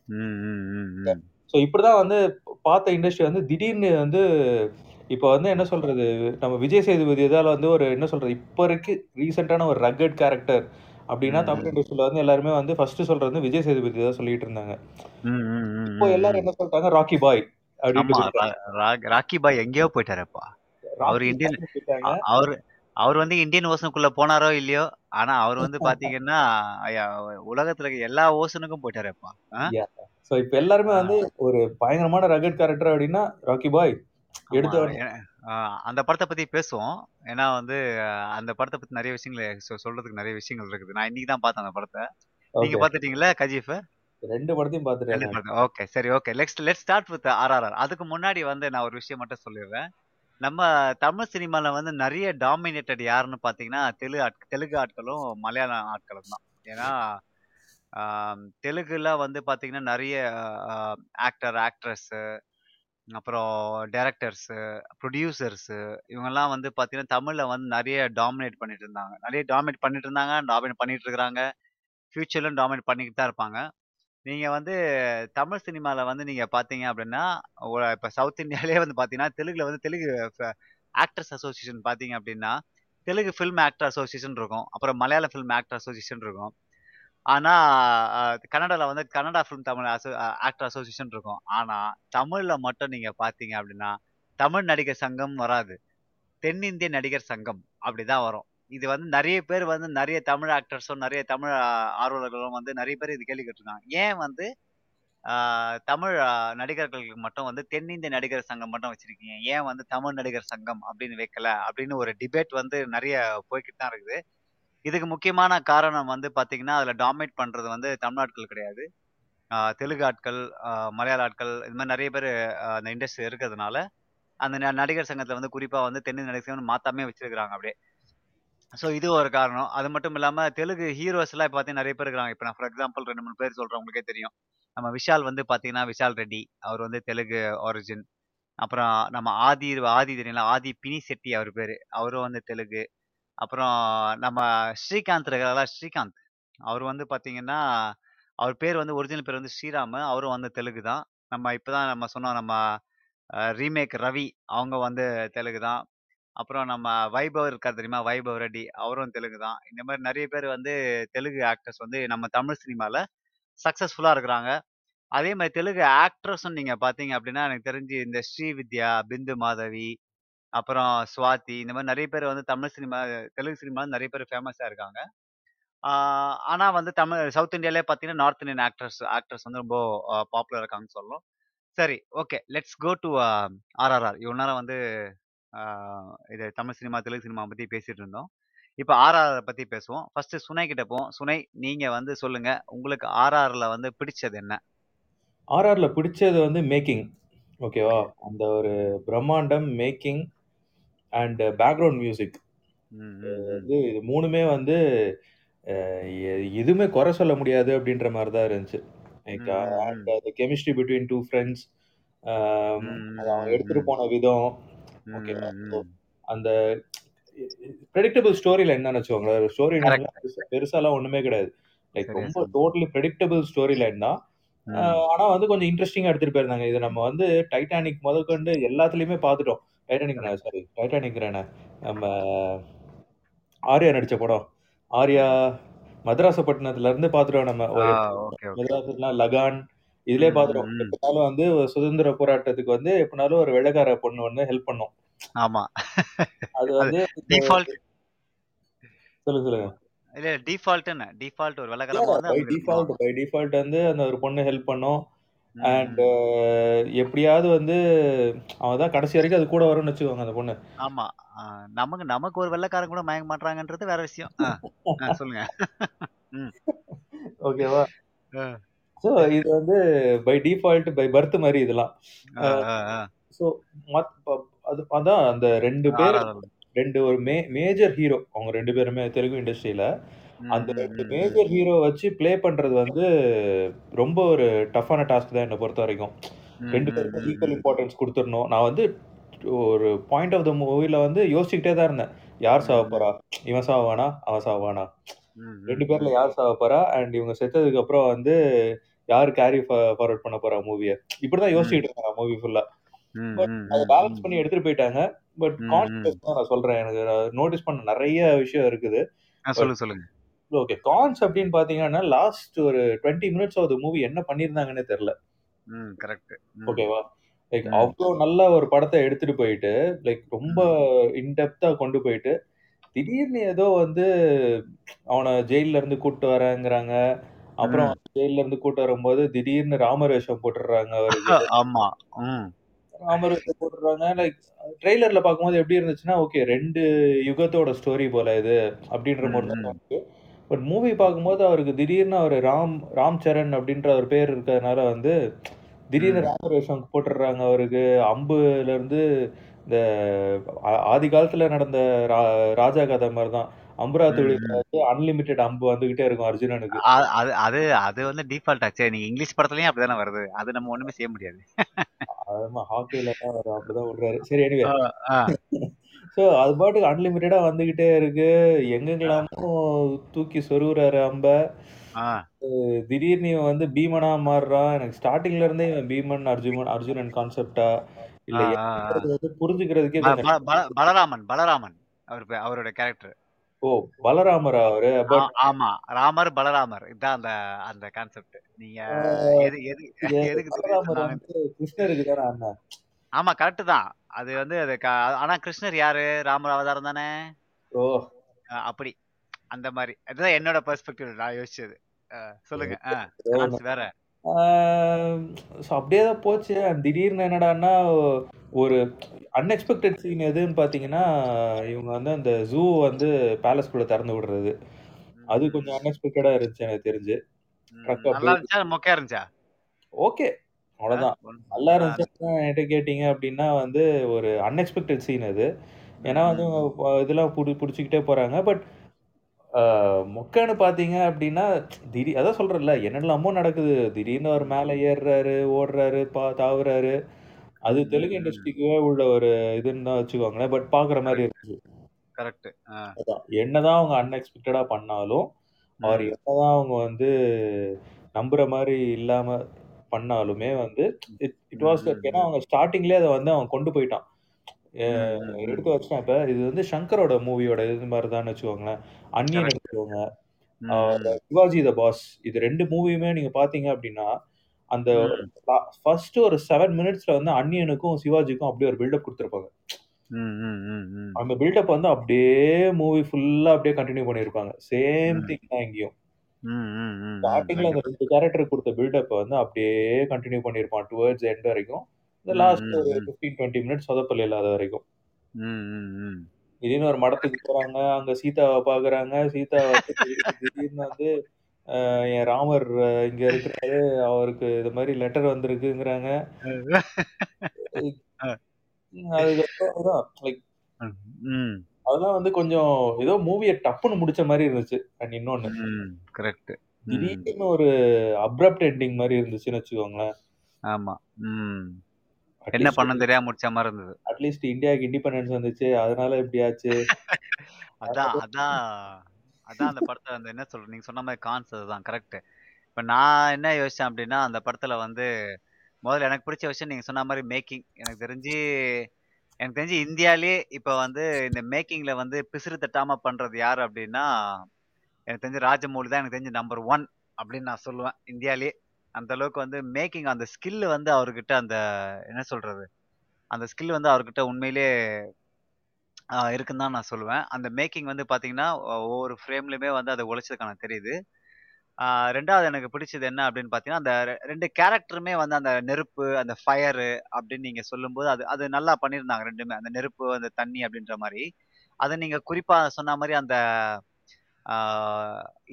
ம் ம் ம் ம். ஸோ இப்படிதான் வந்து பார்த்த இண்டஸ்ட்ரி வந்து திடீர்னு வந்து இப்போ வந்து என்ன சொல்றது? நம்ம விஜய் சேதுபதி இதால வந்து ஒரு என்ன சொல்றது? இப்போ இருக்கு ரீசெண்டான ஒரு ரக்கட் கேரக்டர் அப்படின்னா. தமிழ் இண்டஸ்ட்ரியில வந்து எல்லாருமே வந்து ஃபர்ஸ்ட் சொல்றது வந்து விஜய் சேதுபதி தான் சொல்லிட்டு இருந்தாங்க. இப்போ எல்லாரும். என்ன சொல்றாங்க? ராக்கி பாய் அப்படின்னு ராக்கி பாய் எங்கேயோ போயிட்டாருப்பா. அவர் இந்தியன் அவர் அவர் வந்து இந்தியன் ஓசனுக்குள்ள போனாரோ இல்லையோ ஆனா அவர் வந்து பாத்தீங்கன்னா உலகத்துல இருக்க எல்லா ஓசனுக்கும் போயிட்டாருப்பா? ஸோ இப்போ எல்லாருமே வந்து ஒரு பயங்கரமான ரகட் கேரக்டர் அப்படின்னா ராக்கி பாய் எடுத்த அந்த படத்தை பத்தி பேசுவோம். ஏன்னா வந்து அந்த படத்தை பத்தி நிறைய விஷயங்கள் சொல்றதுக்கு நிறைய விஷயங்கள் இருக்குது. நான் இன்னைக்கு தான் பார்த்தேன் அந்த படத்தை. நீங்க ஓகே. பாத்துட்டீங்களா கஜீஃப்? ரெண்டு படத்தையும் பார்த்துட்டேன் ஓகே சரி okay. Next let start with RRR அதுக்கு முன்னாடி வந்து நான் ஒரு விஷயம் மட்டும் சொல்லிடுறேன். நம்ம தமிழ் சினிமால வந்து நிறைய டாமினேட்டட் யாருன்னு பாத்தீங்கன்னா தெலுங்கு ஆட் தெலுங்கு ஆட்களும் மலையாள ஆட்களும் தான். ஏன்னா தெலுங்குல வந்து பாத்தீங்கன்னா நிறைய ஆக்டர் ஆக்ட்ரஸ் அப்புறம் டேரக்டர்ஸு ப்ரொடியூசர்ஸு இவங்கெல்லாம் வந்து பார்த்தீங்கன்னா தமிழ்ல வந்து நிறைய டாமினேட் பண்ணிட்டு இருந்தாங்க. நிறைய டாமினேட் பண்ணிட்டு இருந்தாங்க டாமினேட் பண்ணிட்டு இருக்காங்க ஃபியூச்சர்லும் டாமினேட் பண்ணிக்கிட்டு தான் இருப்பாங்க. நீங்க வந்து தமிழ் சினிமால வந்து நீங்க பார்த்தீங்க அப்படின்னா ஒரு இப்ப சவுத் இந்தியாலே வந்து பார்த்தீங்கன்னா, தெலுங்குல வந்து தெலுங்கு ஆக்டர்ஸ் அசோசியேஷன் பார்த்தீங்க அப்படின்னா தெலுங்கு ஃபில்ம் ஆக்டர் அசோசியேஷன் இருக்கும். அப்புறம் மலையாள ஃபில்ம் ஆக்டர் அசோசியேஷன் இருக்கும். ஆனா அஹ், கன்னடால வந்து Kannada film Tamil actor association இருக்கும். ஆனா தமிழ்ல மட்டும் நீங்க பாத்தீங்க அப்படின்னா தமிழ் நடிகர் சங்கம் வராது. தென்னிந்திய நடிகர் சங்கம் அப்படிதான் வரும். இது வந்து நிறைய பேர் வந்து நிறைய தமிழ் ஆக்டர்ஸும் நிறைய தமிழ் ஆர்வலர்களும் வந்து நிறைய பேர் இது கேள்வி கேட்டிருக்காங்க. ஏன் வந்து தமிழ் நடிகர்களுக்கு மட்டும் வந்து தென்னிந்திய நடிகர் சங்கம் மட்டும் வச்சிருக்கீங்க? ஏன் வந்து தமிழ் நடிகர் சங்கம் அப்படின்னு வைக்கல? அப்படின்னு ஒரு டிபேட் வந்து நிறைய போய்கிட்டு தான் இருக்குது. இதுக்கு முக்கியமான காரணம் வந்து பார்த்தீங்கன்னா அதில் டாமினேட் பண்ணுறது வந்து தமிழ்நாட்கள் கிடையாது. தெலுங்கு ஆட்கள் மலையாள ஆட்கள் இது மாதிரி நிறைய பேர் அந்த இண்டஸ்ட்ரி இருக்கிறதுனால அந்த ந- நடிகர் சங்கத்தில் வந்து குறிப்பாக வந்து தென்னிந்திய நடிகர் சங்கம் மாத்தாமே வச்சிருக்கிறாங்க அப்படியே. ஸோ இது ஒரு காரணம். அது மட்டும் இல்லாமல் தெலுங்கு ஹீரோஸ்லாம் இப்போ பார்த்தீங்கன்னா நிறைய பேர் இருக்கிறாங்க. இப்போ நான் ஃபார் எக்ஸாம்பிள் ரெண்டு மூணு பேர் சொல்கிறேன் உங்களுக்கே தெரியும். நம்ம விஷால் வந்து பார்த்தீங்கன்னா விஷால் ரெட்டி அவர் வந்து தெலுங்கு ஒரிஜின் அப்புறம் நம்ம ஆதி ஆதி தெரியல ஆதி பினி செட்டி அவர் பேர். அவரும் வந்து தெலுங்கு. அப்புறம் நம்ம ஸ்ரீகாந்த் இருக்காங்களா ஸ்ரீகாந்த். அவர் வந்து பார்த்தீங்கன்னா அவர் பேர் வந்து ஒரிஜினல் பேர் வந்து ஸ்ரீராம். அவரும் வந்து தெலுங்கு தான். நம்ம இப்பதான் நம்ம சொன்னோம் நம்ம ரீமேக் ரவி அவங்க வந்து தெலுங்கு தான். அப்புறம் நம்ம வைபவ் இருக்கார் தெரியுமா? வைபவ் ரெட்டி அவரும் தெலுங்கு தான். இந்த மாதிரி நிறைய பேர் வந்து தெலுங்கு ஆக்டர்ஸ் வந்து நம்ம தமிழ் சினிமாவில் சக்ஸஸ்ஃபுல்லாக இருக்கிறாங்க. அதே மாதிரி தெலுங்கு ஆக்ட்ரஸும் நீங்கள் பார்த்தீங்க அப்படின்னா எனக்கு தெரிஞ்சு இந்த ஸ்ரீவித்யா பிந்து மாதவி அப்புறம் சுவாதி இந்த மாதிரி நிறைய பேர் வந்து தமிழ் சினிமா தெலுங்கு சினிமால நிறைய பேர் ஃபேமஸா இருக்காங்க. ஆஹ் ஆனா வந்து தமிழ் சவுத் இந்தியாலே பாத்தீங்கன்னா நார்த் இந்தியன் ஆக்டர்ஸ் ஆக்டர்ஸ் வந்து ரொம்ப பாப்புலர் இருக்காங்கன்னு சொல்லலாம் சரி okay let's go to RRR. இவ்வளவு நேரம் வந்து ஆஹ் இது தமிழ் சினிமா தெலுங்கு சினிமா பத்தி பேசிட்டு இருந்தோம். இப்போ ஆர்ஆர் பத்தி பேசுவோம். ஃபர்ஸ்ட் சுனை கிட்ட போவோம். சுனை நீங்க வந்து சொல்லுங்க. உங்களுக்கு ஆர்ஆர்ல வந்து பிடிச்சது என்ன? ஆர்ஆர்ல பிடிச்சது வந்து மேக்கிங். ஓகேவா? அந்த ஒரு பிரம்மாண்டம் மேக்கிங் அண்ட் பேக்ரவுண்ட் மியூசிக். வந்து இது மூணுமே வந்து எதுவுமே குறை சொல்ல முடியாது அப்படின்ற மாதிரி தான் இருந்துச்சு and the chemistry between two friends அவங்க எடுத்துட்டு ம், போன விதம். So, ம். அந்த ப்ரெடிக்டபிள் ஸ்டோரியில என்னன்னு வச்சுக்கோங்களேன். ஸ்டோரி பெருசாலாம் ஒண்ணுமே கிடையாது. லைக் ரொம்ப. டோட்டலி ப்ரெடிக்டபிள் ஸ்டோரி லைன் தான். ஆஹ் ஆனா வந்து கொஞ்சம் இன்ட்ரெஸ்டிங்கா எடுத்துட்டு போயிருந்தாங்க. இது நம்ம வந்து டைட்டானிக் முதற்கொண்டு எல்லாத்துலயுமே பார்த்துட்டோம். Titanic correct. சாரி டைட்டானிக் நம்ம ஆர்யா நடிச்ச படம். ஆர்யா மதராசப்பட்டினத்துல இருந்து பாத்துட்டோம் நம்ம ஆ ஒரு ஓகே ஓகே லகான். இதுலயே ம், பாத்துட்டோம் ம், ம். எப்பனாலும் வந்து ஒரு சுதந்திர போராட்டத்துக்கு வந்து எப்பனாலும் ஒரு வெள்ளக்கார பொண்ணு வந்து ஹெல்ப் பண்ணும். ஆமா. அது அது வந்து டிஃபால்ட் சொல்லுங்க சொல்லுங்க இல்ல டிஃபால்ட்னு டிஃபால்ட் ஒரு வெள்ளக்காரமா வந்து பை அவங்க help டிஃபால்ட். பை டிஃபால்ட் வந்து அந்த ஒரு பொண்ணு ஹெல்ப் பண்ணும். அண்ட் ம். எப்படியாவது வந்து அவன் தான் கடைசி வரைக்கும் அது கூட வரும்னு வச்சுக்கோங்க அந்த பொண்ணு. ஆமா. நமக்கு நமக்கு ஒரு வெள்ளக்காரன் கூட மயங்க மாட்டாங்கன்றது வேற விஷயம். சொல்லுங்க. ஓகேவா? ஸோ இது வந்து பை டிஃபால்ட் பை பர்த் மாதிரி இதெல்லாம். ஸோ ப- அது அதான் அந்த ரெண்டு பேர். ரெண்டு ஒரு மே மேஜர் ஹீரோ அவங்க ரெண்டு பேருமே தெலுங்கு இண்டஸ்ட்ரியில அந்த ரெண்டு. மேஜர் ஹீரோ வச்சு ப்ளே பண்றது வந்து ரொம்ப ஒரு டஃப்பான டாஸ்க் தான் என்னை பொறுத்த வரைக்கும். ரெண்டு ம், பேருமே ம், ஈக்குவல். இம்பார்ட்டன்ஸ் கொடுத்துடணும். நான் வந்து ஒரு பாயிண்ட் ஆஃப் த மூவில வந்து யோசிச்சுக்கிட்டே தான் இருந்தேன். யார் சாவ போறா? இவன் சாவானா அவன் சாவானா ரெண்டு பேர்ல. யார் சாவ போறா? அண்ட் இவங்க செத்ததுக்கு அப்புறம் வந்து யார் கேரி ஃபார்வர்ட் பண்ண போறா மூவியை இப்படிதான் யோசிச்சுட்டு இருந்தேன் மூவி ஃபுல்லா பட் அதை பேலன்ஸ். பண்ணி எடுத்துட்டு போயிட்டாங்க. பட். கான்ஸ் தான் நான் சொல்றேன். எனக்கு நோட்டீஸ் பண்ண நிறைய விஷயம் இருக்குது. சொல்லுங்க சொல்லுங்க. ஓகே கான்ஸ் அப்படின்னு பாத்தீங்கன்னா லாஸ்ட் ஒரு டுவெண்ட்டி மினிட்ஸ் ஆஃப் மூவி என்ன பண்ணியிருந்தாங்கன்னே தெரியல. கரெக்ட் ஓகேவா லைக் அவ்வளோ நல்ல ஒரு படத்தை எடுத்துட்டு போயிட்டு லைக் ரொம்ப இன்டெப்தா கொண்டு போயிட்டு திடீர்னு ஏதோ வந்து அவனை ஜெயில்ல இருந்து கூட்டு வரேங்கிறாங்க. அப்புறம் ம். ஜெயில்ல இருந்து கூட்டு வரும்போது திடீர்னு ராமர் வேஷம் போட்டுடுறாங்க ஆமா ம். ராமர் வேஷம் போட்டுடுறாங்க. லைக் ட்ரெய்லர்ல பார்க்கும்போது எப்படி இருந்துச்சுன்னா ஓகே ரெண்டு யுகத்தோட ஸ்டோரி போல இது அப்படின்ற மாதிரி பட் மூவி பார்க்கும்போது அவருக்கு திடீர்னு அவர் ராம் ராம் சரண் அப்படின்ற ஒரு பேர் இருக்கிறதுனால வந்து திடீர்னு ராமர் வேஷம் போட்டுடுறாங்க அவருக்கு. அம்புல இருந்து இந்த ஆதி காலத்துல நடந்த ரா- ராஜா கதை மாதிரி தான் அம்புரா தொழில அன்லிமிட்டெட் அம்பு வந்துகிட்டே இருக்கும் அர்ஜுனனுக்கு. அது அது அது வந்து டிஃபால்ட் ஆச்சே. நீங்க இங்கிலீஷ் படத்துலயும் அப்படிதானே வருது. அது நம்ம ஒண்ணுமே செய்ய முடியாது. ஆமா ஹாக்கில அப்படிதான் விடுறாரு சரி எனிவே ஸோ அது பாட்டுக்கு அன்லிமிட்டடா வந்துகிட்டே இருக்கு. எங்கெங்கெல்லாமோ தூக்கி சொருகுறாரு அம்ப. ஆ. திடீர்னு இவன் வந்து பீமனா மாறுறான். எனக்கு ஸ்டார்டிங்ல இருந்தே இவன் பீமன் அர்ஜுனன் அர்ஜுனன் கான்செப்டா இல்ல ஆ, ஆ, ஆ. என்னன்றது வந்து புரிஞ்சுக்கிறதுக்கே ப- கொஞ்சம் ப- பல- பலராமன் பலராமன். அவர் பே- அவரோட கேரக்டர் ஓ பலராமரா அவரு? பட் ஆமா. ராமர் பலராமர். இதான் அந்த அந்த கான்செப்ட் நீங்க எது எது எதுக்கு திடீர்னு பலராமர் சொன்னாங்க வந்து கிருஷ்ணருக்கு தானே அண்ணன். ஆமா கரெக்ட் தான். அது வந்து அது ஆனா கிருஷ்ணர் யாரு? ராமர் அவதாரம் தானே? ஓ. அப்படி. அந்த மாதிரி. அதுதான் என்னோட பெர்ஸ்பெக்டிவ் நான் யோசிச்சது. சொல்லுங்க. வேற. ஸோ அப்படியே தான் போச்சு. திடீர்னு என்னடான்னா ஒரு அன்எக்ஸ்பெக்டட் சீன் எதுன்னு பார்த்தீங்கன்னா இவங்க வந்து அந்த ஜூ வந்து பேலஸ்குள்ள திறந்து விடுறது. அது கொஞ்சம் அன்எக்ஸ்பெக்டடா இருந்துச்சு எனக்கு தெரிஞ்சு. ம், ட்ரக் நல்லா அப்படியே இருந்துச்சா? மொக்கையா இருந்துச்சா? ஓகே? அவ்வளோதான் நல்லா ஆ, இருந்துச்சுன்னா என்கிட்ட கேட்டிங்க அப்படின்னா வந்து ஒரு அன்எக்ஸ்பெக்டட் சீன் அது. ஏன்னா வந்து ம், இவங்க ப- இதெல்லாம் புடி பிடிச்சிக்கிட்டே போகிறாங்க பட் மொக்கன்னு பார்த்தீங்க அப்படின்னா திடீர் அதான் சொல்கிறேன்ல என்னெல்லாமோ நடக்குது. திடீர்னு அவர் ம், மேலே ஏறுறாரு ஓடுறாரு பா தாவுறாரு. அது தெலுங்கு ம், ம். இண்டஸ்ட்ரிக்கே உள்ள ஒரு இதுன்னு தான் வச்சுக்கோங்களேன். பட் பார்க்குற மாதிரி கரெக்ட் இருந்துச்சு. கரெக்ட் ஆ அதான். என்னதான் அவங்க அன்எக்ஸ்பெக்டடாக பண்ணாலும் அவர் ம் என்னதான் அவங்க வந்து நம்புற மாதிரி இல்லாம பண்ணாலுமே வந்து இட் இட் வாஸ் ஏன்னா அவங்க ஸ்டார்டிங்லேயே அதை வந்து அவன் கொண்டு போயிட்டான். எடுத்து வச்சிட்டான் இப்போ. இது வந்து சங்கரோட மூவியோட இது மாதிரி தான் வச்சுக்கோங்களேன் அன்னியன் எடுத்துக்கோங்க. சிவாஜி த பாஸ் இது ரெண்டு மூவியுமே நீங்க பாத்தீங்க அப்படின்னா அந்த ஃபர்ஸ்ட் ஒரு செவன் மினிட்ஸ்ல வந்து அன்னியனுக்கும் சிவாஜிக்கும் அப்படியே ஒரு பில்டப் கொடுத்துருப்பாங்க. அந்த பில்டப் வந்து அப்படியே மூவி ஃபுல்லா அப்படியே கண்டினியூ பண்ணியிருப்பாங்க. சேம் திங் தான் இங்கேயும். ம் ம் ம் ம். ஸ்டார்டிங்ல அந்த ரெண்டு கேரக்டர் கொடுத்த பில்டப் வந்து அப்படியே கண்டினியூ பண்ணியிருப்பான் டுவர்ட்ஸ் எண்ட் வரைக்கும். இந்த ம் லாஸ்ட் ம் ஒரு ம். ஃபிஃப்டீன் டுவெண்ட்டி மினிட்ஸ் சொதப்பல் இல்லாத வரைக்கும். ம் ம் ம். திடீர்னு ஒரு மடத்துக்கு போறாங்க அங்க சீதாவை பாக்குறாங்க சீதாவை வந்து திடீர்னு திடீர்னு வந்து என் ராமர் இங்க இருக்கிறாரு அவருக்கு இது மாதிரி லெட்டர் வந்திருக்குங்கிறாங்க. அதுக்கப்புறம் லைக் ம். அதெல்லாம் வந்து கொஞ்சம் ஏதோ மூவியை டப்புன்னு முடிச்ச மாதிரி இருந்துச்சு. அண்ட் இன்னொன்னு கரெக்ட் திடீர்னு ஒரு அப்ரப்ட் எண்டிங் மாதிரி இருந்துச்சுன்னு வச்சுக்கோங்களேன். ஆமா ம். என்ன பண்ண தெரியாம முடிச்ச மாதிரி இருந்தது. அட்லீஸ்ட் இந்தியாவுக்கு இண்டிபெண்டன்ஸ் வந்துச்சு. அதனால இப்படி ஆச்சு. அதான் அதான் அதான் அந்த படத்தை அந்த என்ன சொல்ற நீங்க சொன்ன மாதிரி கான்ஸ் அதுதான் கரெக்ட் இப்ப நான் என்ன யோசிச்சேன் அப்படின்னா அந்த படத்துல வந்து முதல்ல எனக்கு பிடிச்ச விஷயம் நீங்க சொன்ன மாதிரி மேக்கிங் எனக்கு தெரிஞ்சு எனக்கு தெரிஞ்சு இந்தியாலே இப்ப வந்து இந்த மேக்கிங்ல வந்து பிசிறு தட்டாம பண்றது யாரு அப்படின்னா எனக்கு தெரிஞ்சு ராஜமௌலி தான் எனக்கு தெரிஞ்சு நம்பர் ஒன் அப்படின்னு நான் சொல்லுவேன். இந்தியாலே அந்த அளவுக்கு வந்து மேக்கிங் அந்த ஸ்கில் வந்து அவர்கிட்ட அந்த என்ன சொல்றது? அந்த ஸ்கில் வந்து அவர்கிட்ட உண்மையிலே இருக்குன்னு தான் நான் சொல்லுவேன். அந்த மேக்கிங் வந்து பாத்தீங்கன்னா ஒவ்வொரு ஃப்ரேம்லயுமே வந்து அதை உழைச்சதுக்கான தெரியுது. ரெண்டாவது எனக்கு பிடிச்சது என்ன அப்படின்னு பார்த்தீங்கன்னா அந்த ரெண்டு கேரக்டருமே வந்து அந்த நெருப்பு அந்த ஃபயரு அப்படின்னு நீங்கள் சொல்லும்போது அது அது நல்லா பண்ணியிருந்தாங்க ரெண்டுமே. அந்த நெருப்பு அந்த தண்ணி அப்படின்ற மாதிரி. அதை நீங்கள் குறிப்பாக சொன்ன மாதிரி அந்த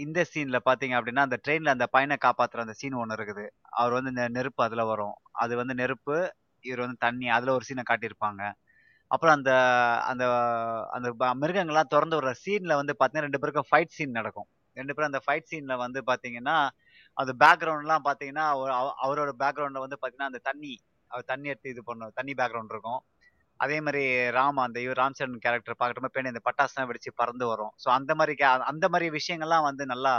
இந்த சீனில் பார்த்தீங்க அப்படின்னா அந்த ட்ரெயினில் அந்த பையனை காப்பாற்றுற அந்த சீன் ஒன்று இருக்குது. அவர் வந்து இந்த நெருப்பு அதில் வரும். அது வந்து நெருப்பு இவர் வந்து தண்ணி அதில் ஒரு சீனை காட்டியிருப்பாங்க. அப்புறம் அந்த அந்த அந்த மிருகங்கள்லாம் திறந்து விடுற சீனில் வந்து பார்த்தீங்கன்னா ரெண்டு பேருக்கும் ஃபைட் சீன் நடக்கும். ரெண்டு பேரும் அந்த ஃபைட் சீன்ல வந்து பாத்தீங்கன்னா அந்த பேக்ரவுண்ட்லாம் பாத்தீங்கன்னா அவரோட பேக்ரவுண்ட்ல வந்து பாத்தீங்கன்னா அந்த தண்ணி அவர் தண்ணி எடுத்து இது பண்ணும் தண்ணி பேக்ரவுண்ட் இருக்கும். அதே மாதிரி ராம் அந்த இவர் ராம் கேரக்டர் பார்க்கறப்ப பேணி இந்த பட்டாசுலாம் வெடிச்சு பறந்து வரும். ஸோ அந்த மாதிரி அந்த மாதிரி விஷயங்கள்லாம் வந்து நல்லா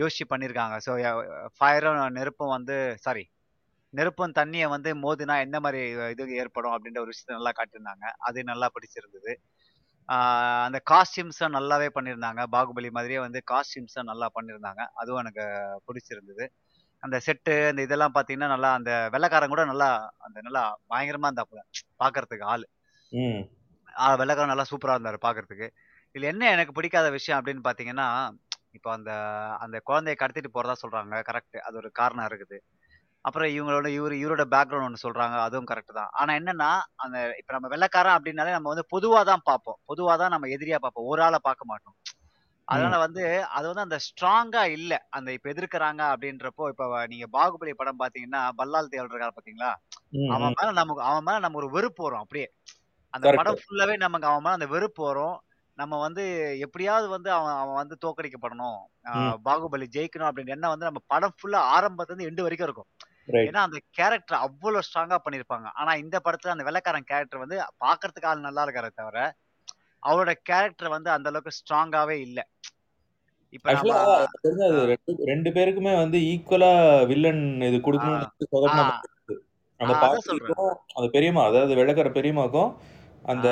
யோசிச்சு பண்ணியிருக்காங்க ஸோ ஃபயரும் நெருப்பும் வந்து சாரி நெருப்பும் தண்ணியை வந்து மோதினா என்ன மாதிரி இது ஏற்படும் அப்படின்ற ஒரு விஷயத்தை நல்லா காட்டியிருந்தாங்க. அது நல்லா பிடிச்சிருந்தது. அந்த காஸ்டியூம்ஸும் நல்லாவே பண்ணியிருந்தாங்க பாகுபலி மாதிரியே வந்து காஸ்டியூம்ஸும் நல்லா பண்ணியிருந்தாங்க அதுவும் எனக்கு பிடிச்சிருந்தது. அந்த செட்டு அந்த இதெல்லாம் பார்த்தீங்கன்னா நல்லா அந்த வெள்ளைக்காரன் கூட நல்லா அந்த நல்லா பயங்கரமா இருந்தாப்புல பார்க்கறதுக்கு ஆள். வெள்ளைக்காரன் நல்லா சூப்பரா இருந்தாரு பார்க்கறதுக்கு இதுல என்ன எனக்கு பிடிக்காத விஷயம் அப்படின்னு பார்த்தீங்கன்னா இப்போ அந்த அந்த குழந்தைய கடத்திட்டு போறதா சொல்றாங்க. கரெக்ட் அது ஒரு காரணம் இருக்குது. அப்புறம் இவங்களோட இவரு இவரோட பேக்ரவுண்ட் ஒன்று சொல்றாங்க அதுவும் கரெக்ட் தான். ஆனா என்னன்னா அந்த இப்ப நம்ம வெள்ளைக்காரன் அப்படின்னாலே நம்ம வந்து பொதுவா தான் பார்ப்போம். பொதுவா தான் நம்ம எதிரியா பார்ப்போம். ஒரு ஆளை பார்க்க மாட்டோம். அதனால வந்து அது வந்து அந்த ஸ்ட்ராங்கா இல்ல. அந்த இப்ப எதிர்க்கிறாங்க அப்படின்றப்போ இப்ப நீங்க பாகுபலி படம் பாத்தீங்கன்னா பல்லால் தேவல் இருக்காரு பாத்தீங்களா அவன். மேல நமக்கு அவன் மேல நம்ம ஒரு வெறுப்பு வரும் அப்படியே. அந்த. படம் ஃபுல்லாவே நமக்கு அவன் மேல அந்த வெறுப்பு வரும். நம்ம வந்து எப்படியாவது வந்து அவன் அவன் வந்து தோக்கடிக்கப்படணும். பாகுபலி ஜெயிக்கணும் அப்படின்னு என்ன வந்து நம்ம படம் ஃபுல்லா ஆரம்பத்துல இருந்து எண்டு வரைக்கும் இருக்கும். ஏன்னா அந்த கேரக்டர் அவ்வளவு ஸ்ட்ராங்கா பண்ணிருப்பாங்க ஆனா இந்த படத்துல அந்த வெள்ளைக்காரன் கேரக்டர் வந்து பாக்குறதுக்கு ஆள் நல்லா இருக்காரே தவிர அவரோட கேரக்டர் வந்து அந்த அளவுக்கு ஸ்ட்ராங்காவே இல்ல. இப்ப ரெண்டு பேருக்குமே வந்து ஈக்குவலா வில்லன் இது இருக்கு அந்த பெரியம்மா அதாவது வெள்ளக்கார பெரியம்மாக்கும் அந்த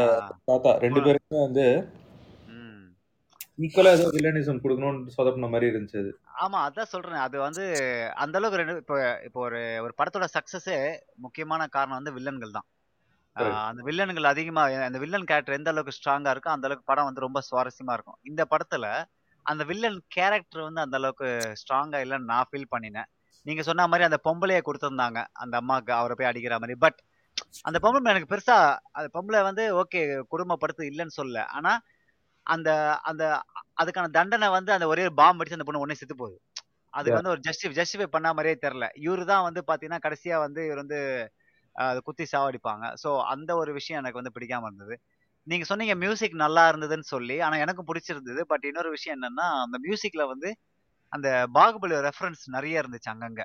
தாத்தா ரெண்டு பேருக்குமே வந்து ஈக்குவலா ஏதோ வில்லனிசம் கொடுக்கணும்னு சொதப்பின மாதிரி இருந்துச்சு அது. ஆமா அதான் சொல்றேன். அது வந்து அந்த அளவுக்கு ரெண்டு இப்போ இப்போ ஒரு ஒரு படத்தோட சக்சஸே முக்கியமான காரணம் வந்து வில்லன்கள் தான். அந்த வில்லன்கள் அதிகமா அந்த வில்லன் கேரக்டர் எந்த அளவுக்கு ஸ்ட்ராங்கா இருக்கோ அந்த அளவுக்கு படம் வந்து ரொம்ப சுவாரஸ்யமா இருக்கும். இந்த படத்துல அந்த வில்லன் கேரக்டர் வந்து அந்த அளவுக்கு ஸ்ட்ராங்கா இல்லைன்னு நான் ஃபீல் பண்ணினேன். நீங்க சொன்ன மாதிரி அந்த பொம்பளைய கொடுத்திருந்தாங்க. அந்த அம்மாக்கு அவரை போய் அடிக்கிற மாதிரி. பட் அந்த பொம்பளை எனக்கு பெருசா அந்த பொம்பளை வந்து ஓகே குடும்பப்படுத்து இல்லைன்னு சொல்லல. ஆனா அந்த அந்த அதுக்கான தண்டனை வந்து அந்த ஒரே பாம்பு அடிச்சு அந்த பொண்ணு உடனே செத்து போகுது. அதுக்கு. வந்து ஒரு ஜஸ்டி ஜஸ்டிஃபை பண்ண மாதிரியே தெரியல. இவரு தான் வந்து பாத்தீங்கன்னா கடைசியா வந்து இவர் வந்து குத்தி சாவடிப்பாங்க. சோ அந்த ஒரு விஷயம் எனக்கு வந்து பிடிக்காம இருந்தது. நீங்க சொன்னீங்க மியூசிக் நல்லா இருந்ததுன்னு சொல்லி. ஆனா எனக்கும் பிடிச்சிருந்தது. பட் இன்னொரு விஷயம் என்னன்னா அந்த மியூசிக்ல வந்து அந்த பாகுபலி ரெஃபரன்ஸ் நிறைய இருந்துச்சு அங்கங்க.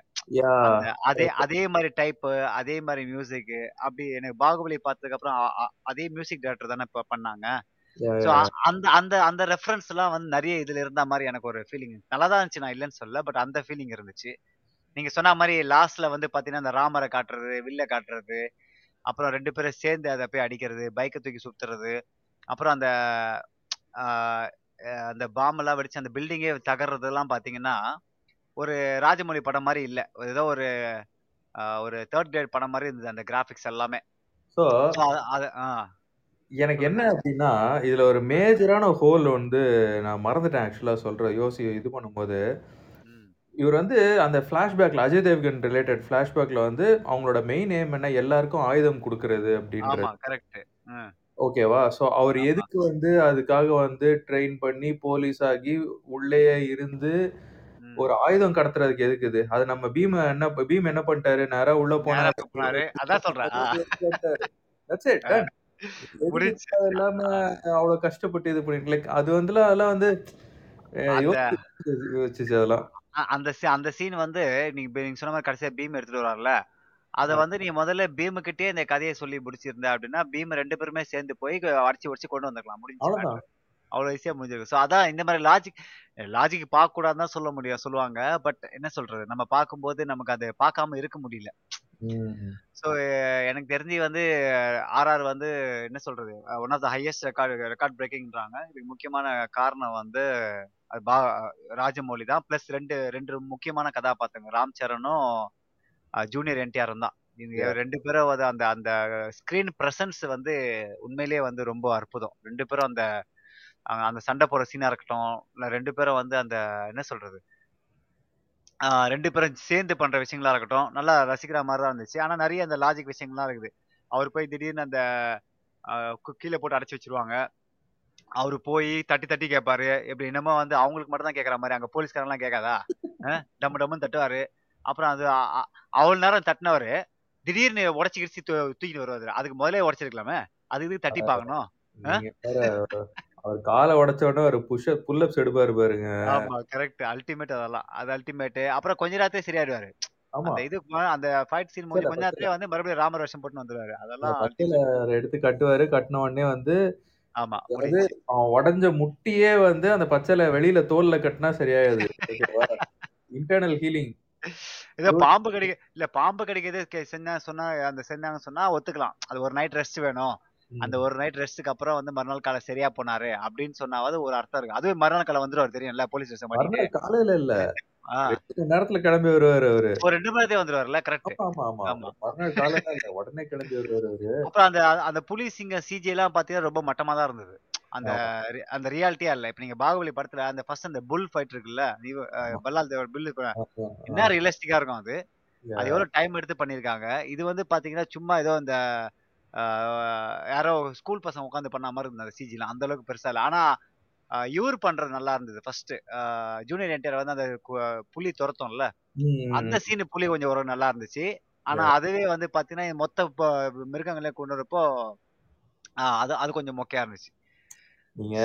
அதே அதே மாதிரி டைப் அதே மாதிரி மியூசிக் அப்படி எனக்கு பாகுபலி பார்த்ததுக்கு அப்புறம் அதே மியூசிக் டைரக்டர் தானே இப்ப பண்ணாங்க. ஸோ அந்த அந்த அந்த ரெஃபரன்ஸ் எல்லாம் வந்து நிறைய இதுல இருந்த மாதிரி எனக்கு ஒரு ஃபீலிங் நல்லா தான் இருந்துச்சு நான் இல்லைன்னு சொல்ல பட் அந்த ஃபீலிங் இருந்துச்சு. நீங்க சொன்ன மாதிரி லாஸ்ட்ல வந்து பாத்தீங்கன்னா அந்த ராமரை காட்டுறது வில்ல காட்டுறது அப்புறம் ரெண்டு பேரும் சேர்ந்து அதை போய் அடிக்கிறது பைக்கை தூக்கி சுத்துறது அப்புறம் அந்த அந்த பாம் எல்லாம் வெடிச்சு அந்த பில்டிங்கே தகர்றதெல்லாம் பாத்தீங்கன்னா ஒரு ராஜமௌழி படம் மாதிரி இல்ல. ஏதோ ஒரு ஒரு தேர்ட் கிரேட் படம் மாதிரி இருந்தது அந்த கிராபிக்ஸ் எல்லாமே. எனக்கு என்ன சொல்லுங்க. அப்படின்னா இதுல ஒரு மேஜரான ஹோல் வந்து நான் மறந்துட்டேன் ஆக்சுவலா சொல்றேன் யோசி இது பண்ணும்போது. ம், இவர் வந்து அந்த ஃபிளாஷ்பேக்ல அஜய் தேவ்கன் ரிலேட்டட் ஃபிளாஷ்பேக்ல வந்து அவங்களோட மெயின் எய்ம் என்ன? எல்லாருக்கும் ஆயுதம் கொடுக்கறது அப்படின்றது ஆமா கரெக்ட் ஓகேவா? ஸோ அவர் ஆமா. எதுக்கு வந்து அதுக்காக வந்து ட்ரெயின் பண்ணி போலீஸ் ஆகி உள்ளேயே இருந்து ம். ஒரு ஆயுதம் கடத்துறதுக்கு எதுக்குது அது நம்ம பீம என்ன பீம் என்ன பண்ணிட்டாரு? நேரா உள்ள நேரா போனாரு. போனாரு. அதான் சொல்றேன். ஆ, தட்ஸ் இட் டன் எதுக்கு முடிஞ்சு இல்லாம அவ்வளவு கஷ்டப்பட்டு இது பண்ணிட்டு லைக் அது வந்து அதெல்லாம் வந்து யோசிச்சு அதெல்லாம். அந்த சீ- அந்த சீன் வந்து நீங்க சொன்ன மாதிரி கடைசியா பீம் எடுத்துட்டு வராருல அத வந்து நீ முதல்ல பீமு கிட்டே இந்த கதையை சொல்லி முடிச்சிருந்த அப்படின்னா பீம் ரெண்டு பேருமே சேர்ந்து போய் அடிச்சு உடச்சு கொண்டு வந்திருக்கலாம் முடிஞ்சு அவ்வளவு ஈஸியா முடிஞ்சிருக்கு ஸோ அதான் இந்த மாதிரி லாஜிக் லாஜிக் பார்க்க கூடாதுன்னு தான் சொல்ல முடியும் சொல்லுவாங்க. பட் என்ன சொல்றது? நம்ம பார்க்கும்போது நமக்கு அது பார்க்காம இருக்க முடியல. ம். ஸோ எனக்கு தெரிஞ்சு வந்து ஆர்ஆர் வந்து என்ன சொல்றது? One of the highest record record பிரேக்கிங்ன்றாங்க இதுக்கு முக்கியமான காரணம் வந்து அது பா ராஜமௌலி தான். ப்ளஸ் ரெண்டு ரெண்டு முக்கியமான கதாபாத்திரங்க ராம் சரணும் ஜூனியர் என்டிஆரும் தான். Yeah. ரெண்டு பேரும் வந்து அந்த அந்த ஸ்கிரீன் பிரசன்ஸ் வந்து உண்மையிலேயே வந்து ரொம்ப அற்புதம். ரெண்டு பேரும் அந்த அந்த சண்டை போற சீனா இருக்கட்டும் இல்ல ரெண்டு பேரும் வந்து அந்த என்ன சொல்றது? ரெண்டு பேரும் சேர்ந்து பண்ற விஷயங்களா இருக்கட்டும். நல்லா ரசிக்கிற மாதிரி தான் இருந்துச்சு. ஆனா நிறைய அந்த லாஜிக் விஷயங்கள்லாம் இருக்குது. அவர் போய் திடீர்னு அந்த கீழே போட்டு அடைச்சு வச்சிருவாங்க. அவரு போய் தட்டி தட்டி கேட்பாரு எப்படி என்னமோ வந்து அவங்களுக்கு மட்டும் தான் கேட்கற மாதிரி. அங்க போலீஸ்காரன்லாம் கேட்காதா டம்மு டம்முன்னு தட்டுவாரு. அப்புறம் அது அவ்வளவு நேரம் தட்டினவரு திடீர்னு உடச்சி கிடிச்சு தூக்கிட்டு வருவாரு. அதுக்கு முதல்ல உடச்சிருக்கலாமே. அதுக்கு தட்டி பார்க்கணும். அவர் காலை உடைச்ச உடனே ஒரு புஷ் புல்லப்ஸ் எடுப்பாரு பாருங்க. ஆமா கரெக்ட் அல்டிமேட் அதெல்லாம். அது அல்டிமேட் அப்புறம் கொஞ்ச நேரத்திலே சரியாயிடுவாரு. ஆமா. அந்த இது அந்த ஃபைட் சீன் முடிஞ்சு பச்சைல கொஞ்ச நேரத்திலே வந்து மறுபடியும் ராமர் வேஷம் போட்டு வந்துருவாரு. அதெல்லாம் ultimate. எடுத்து கட்டுவாரு. கட்டின உடனே வந்து ஆமா அதாவது அவன் உடஞ்ச முட்டியே வந்து அந்த பச்சையில வெளியில தோல்ல கட்டினா சரியாயுது ஓகேவா இன்டர்னல் ஹீலிங் ஏதோ பாம்பு கடிக்க இல்ல பாம்பு கடிக்கிறது செஞ்சா சொன்னா அந்த செஞ்சாங்க சொன்னா ஒத்துக்கலாம். அது ஒரு நைட் ரெஸ்ட் வேணும். அந்த ஒரு நைட் ரெஸ்ட்டுக்கு அப்புறம் வந்து மறுநாள் காலை சரியா போனாரு அப்படின்னு சொன்னாவது ஒரு அர்த்தம் இருக்கு. அதுவே மறுநாள் காலை வந்துருவாரு தெரியும்ல போலீஸ் ஸ்டேஷன் காலையில இல்ல. நேரத்துல கிளம்பி வருவாரு அவரு. ஒரு ரெண்டு மணி நேரத்தையே வந்துருவாருல கரெக்ட் ஆமா ஆமா ஆமா. ஆமா. ஆமா மறுநாள் காலையில இல்ல உடனே கிளம்பி வருவாரு அவரு. அப்புறம் அந்த அந்த புலி சிங்க சிஜி எல்லாம் பாத்தீங்கன்னா ரொம்ப மட்டமா தான் இருந்தது. அந்த அந்த ரியாலிட்டியா இல்ல. இப்ப நீங்க பாகுபலி படத்துல அந்த ஃபர்ஸ்ட் அந்த புல் ஃபைட் இருக்குல்ல பல்லால் தேவர் பில்லு என்ன. ரியலிஸ்டிக்கா இருக்கும் அது. அது எவ்வளவு டைம் எடுத்து பண்ணிருக்காங்க. இது வந்து பாத்தீங்கன்னா சும்மா ஏதோ ஆஹ், யாரோ ஸ்கூல் பசங்க உட்காந்து பண்ண மாதிரி இருந்தது சிஜிலாம் அந்த அளவுக்கு பெருசா இல்ல. ஆனா இவர் பண்றது நல்லா இருந்தது ஃபர்ஸ்ட் ஜூனியர் என்டிஆர் வந்து அந்த புலி துரத்தும்ல அந்த சீன் புலி கொஞ்சம் ஒரு நல்லா இருந்துச்சு. ஆனா. அதுவே வந்து பாத்தீங்கன்னா மொத்த மிருகங்களே கொண்டு வரப்போ அது அது கொஞ்சம் மொக்கையா இருந்துச்சு. நீங்க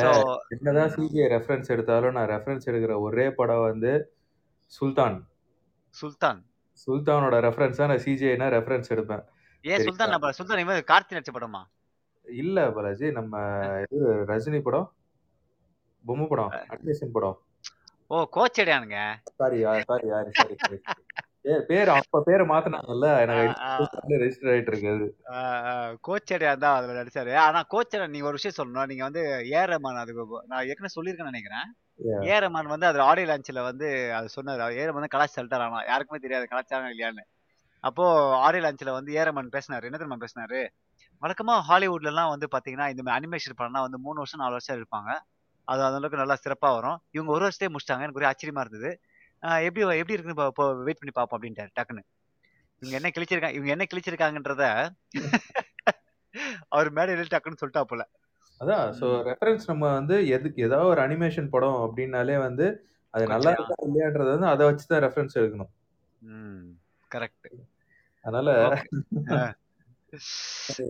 என்னதான் சிபிஐ ரெஃபரன்ஸ் எடுத்தாலும் நான் ரெஃபரன்ஸ் எடுக்கிற ஒரே படம் வந்து சுல்தான். சுல்தான். சுல்தானோட ரெஃபரன்ஸ் தான் நான் சிஜிஐனா ரெஃபரன்ஸ் எடுப்பேன். சரிங்களா சுல்தான் நம்ம சுல்தான் இவன் கார்த்தி நடிச்ச படமா? இல்ல பாலாஜி நம்ம இது ரஜினி படம் பொம்மை படம் அனிமேஷன் படம். ஓ கோச்சடியானுங்க? சாரி சாரி யாரு சாரி சாரி. பேர் அப்ப பேரை மாத்தினாங்கல்ல எனக்கு ரெஜிஸ்டர் ஆயிட்டு இருக்கு அது. கோச்சடியா தான் அதுல நடிச்சாரு. ஆனா கோச்சடா நீங்க ஒரு விஷயம் சொல்லணும். நீங்க வந்து ஏ ரஹ்மான் அதுக்கு நான் ஏற்கனவே சொல்லியிருக்கேன்னு நினைக்கிறேன். ஏ ரஹ்மான் வந்து அது ஆடியோ லான்ச்ல வந்து அது சொன்னாரு. அவர் ஏ ரஹ்மான் கலாச்சி சொல்லிட்டாரு ஆனா யாருக்குமே தெரியாது கலாச்சாரம் இல்லையான்னு. அப்போ ஆடியோ லான்ச்ல வந்து ஏ ரஹ்மான் பேசினாரு. என்ன தெரியுமா பேசினாரு? வழக்கமா ஹாலிவுட்ல எல்லாம் வந்து பாத்தீங்கன்னா இந்த மாதிரி அனிமேஷன் படம்னா வந்து மூணு வருஷம் நாலு வருஷம் இருப்பாங்க அது அந்த அளவுக்கு நல்லா சிறப்பா வரும். இவங்க ஒரு வருஷத்தையே முடிச்சிட்டாங்க எனக்கு ஒரே ஆச்சரியமா இருந்தது. எப்படி எப்படி இருக்குன்னு இப்போ வெயிட் பண்ணி பார்ப்போம் அப்படின்ட்டாரு டக்குன்னு. இவங்க என்ன கிழிச்சிருக்காங்க இவங்க என்ன கிழிச்சிருக்காங்கன்றத அவர் மேடையில டக்குன்னு சொல்லிட்டா போல. அதான் ஸோ. ரெஃபரன்ஸ் நம்ம வந்து எதுக்கு ஏதாவது ஒரு அனிமேஷன் படம் அப்படின்னாலே வந்து அது நல்லா இருக்கா இல்லையான்றது வந்து அதை வச்சு தான் ரெஃபரன்ஸ் எடுக்கணும். ம் கரெக்ட் அதனால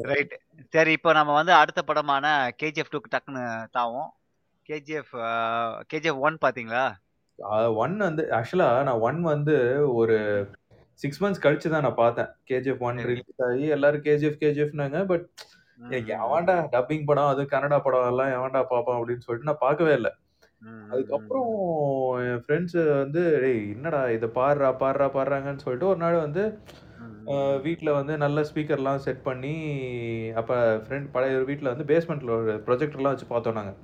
ரைட் சரி இப்போ நம்ம வந்து அடுத்த படமான கேஜிஎஃப் டூக்கு டக்குன்னு தாவும். கேஜிஎஃப் கேஜிஎஃப் ஒன் பாத்தீங்களா ஒன் வந்து ஆக்சுவலா நான் ஒன் வந்து ஒரு சிக்ஸ் மந்த்ஸ் கழிச்சு தான் நான் பார்த்தேன். KGF one. ரிலீஸ் ஆகி எல்லாரும் கேஜிஎஃப் கேஜிஎஃப்னாங்க பட் எனக்கு எவன்டா டப்பிங் படம் அது கன்னடா படம் எல்லாம் எவன்டா பார்ப்பான் அப்படின்னு சொல்லிட்டு நான் பார்க்கவே இல்லை. அதுக்கப்புறம் என் ஃப்ரெண்ட்ஸ் வந்து டேய் என்னடா இதை பாடுறா பாடுறா பாடுறாங்கன்னு சொல்லிட்டு ஒரு நாள் வந்து வீட்டில் வந்து நல்ல ஸ்பீக்கர்லாம் செட் பண்ணி அப்போ ஃப்ரெண்ட் பழைய ஒரு வீட்டில் வந்து பேஸ்மெண்ட்டில் ஒரு ப்ரொஜெக்டர்லாம் வச்சு பார்த்தோம் நாங்கள்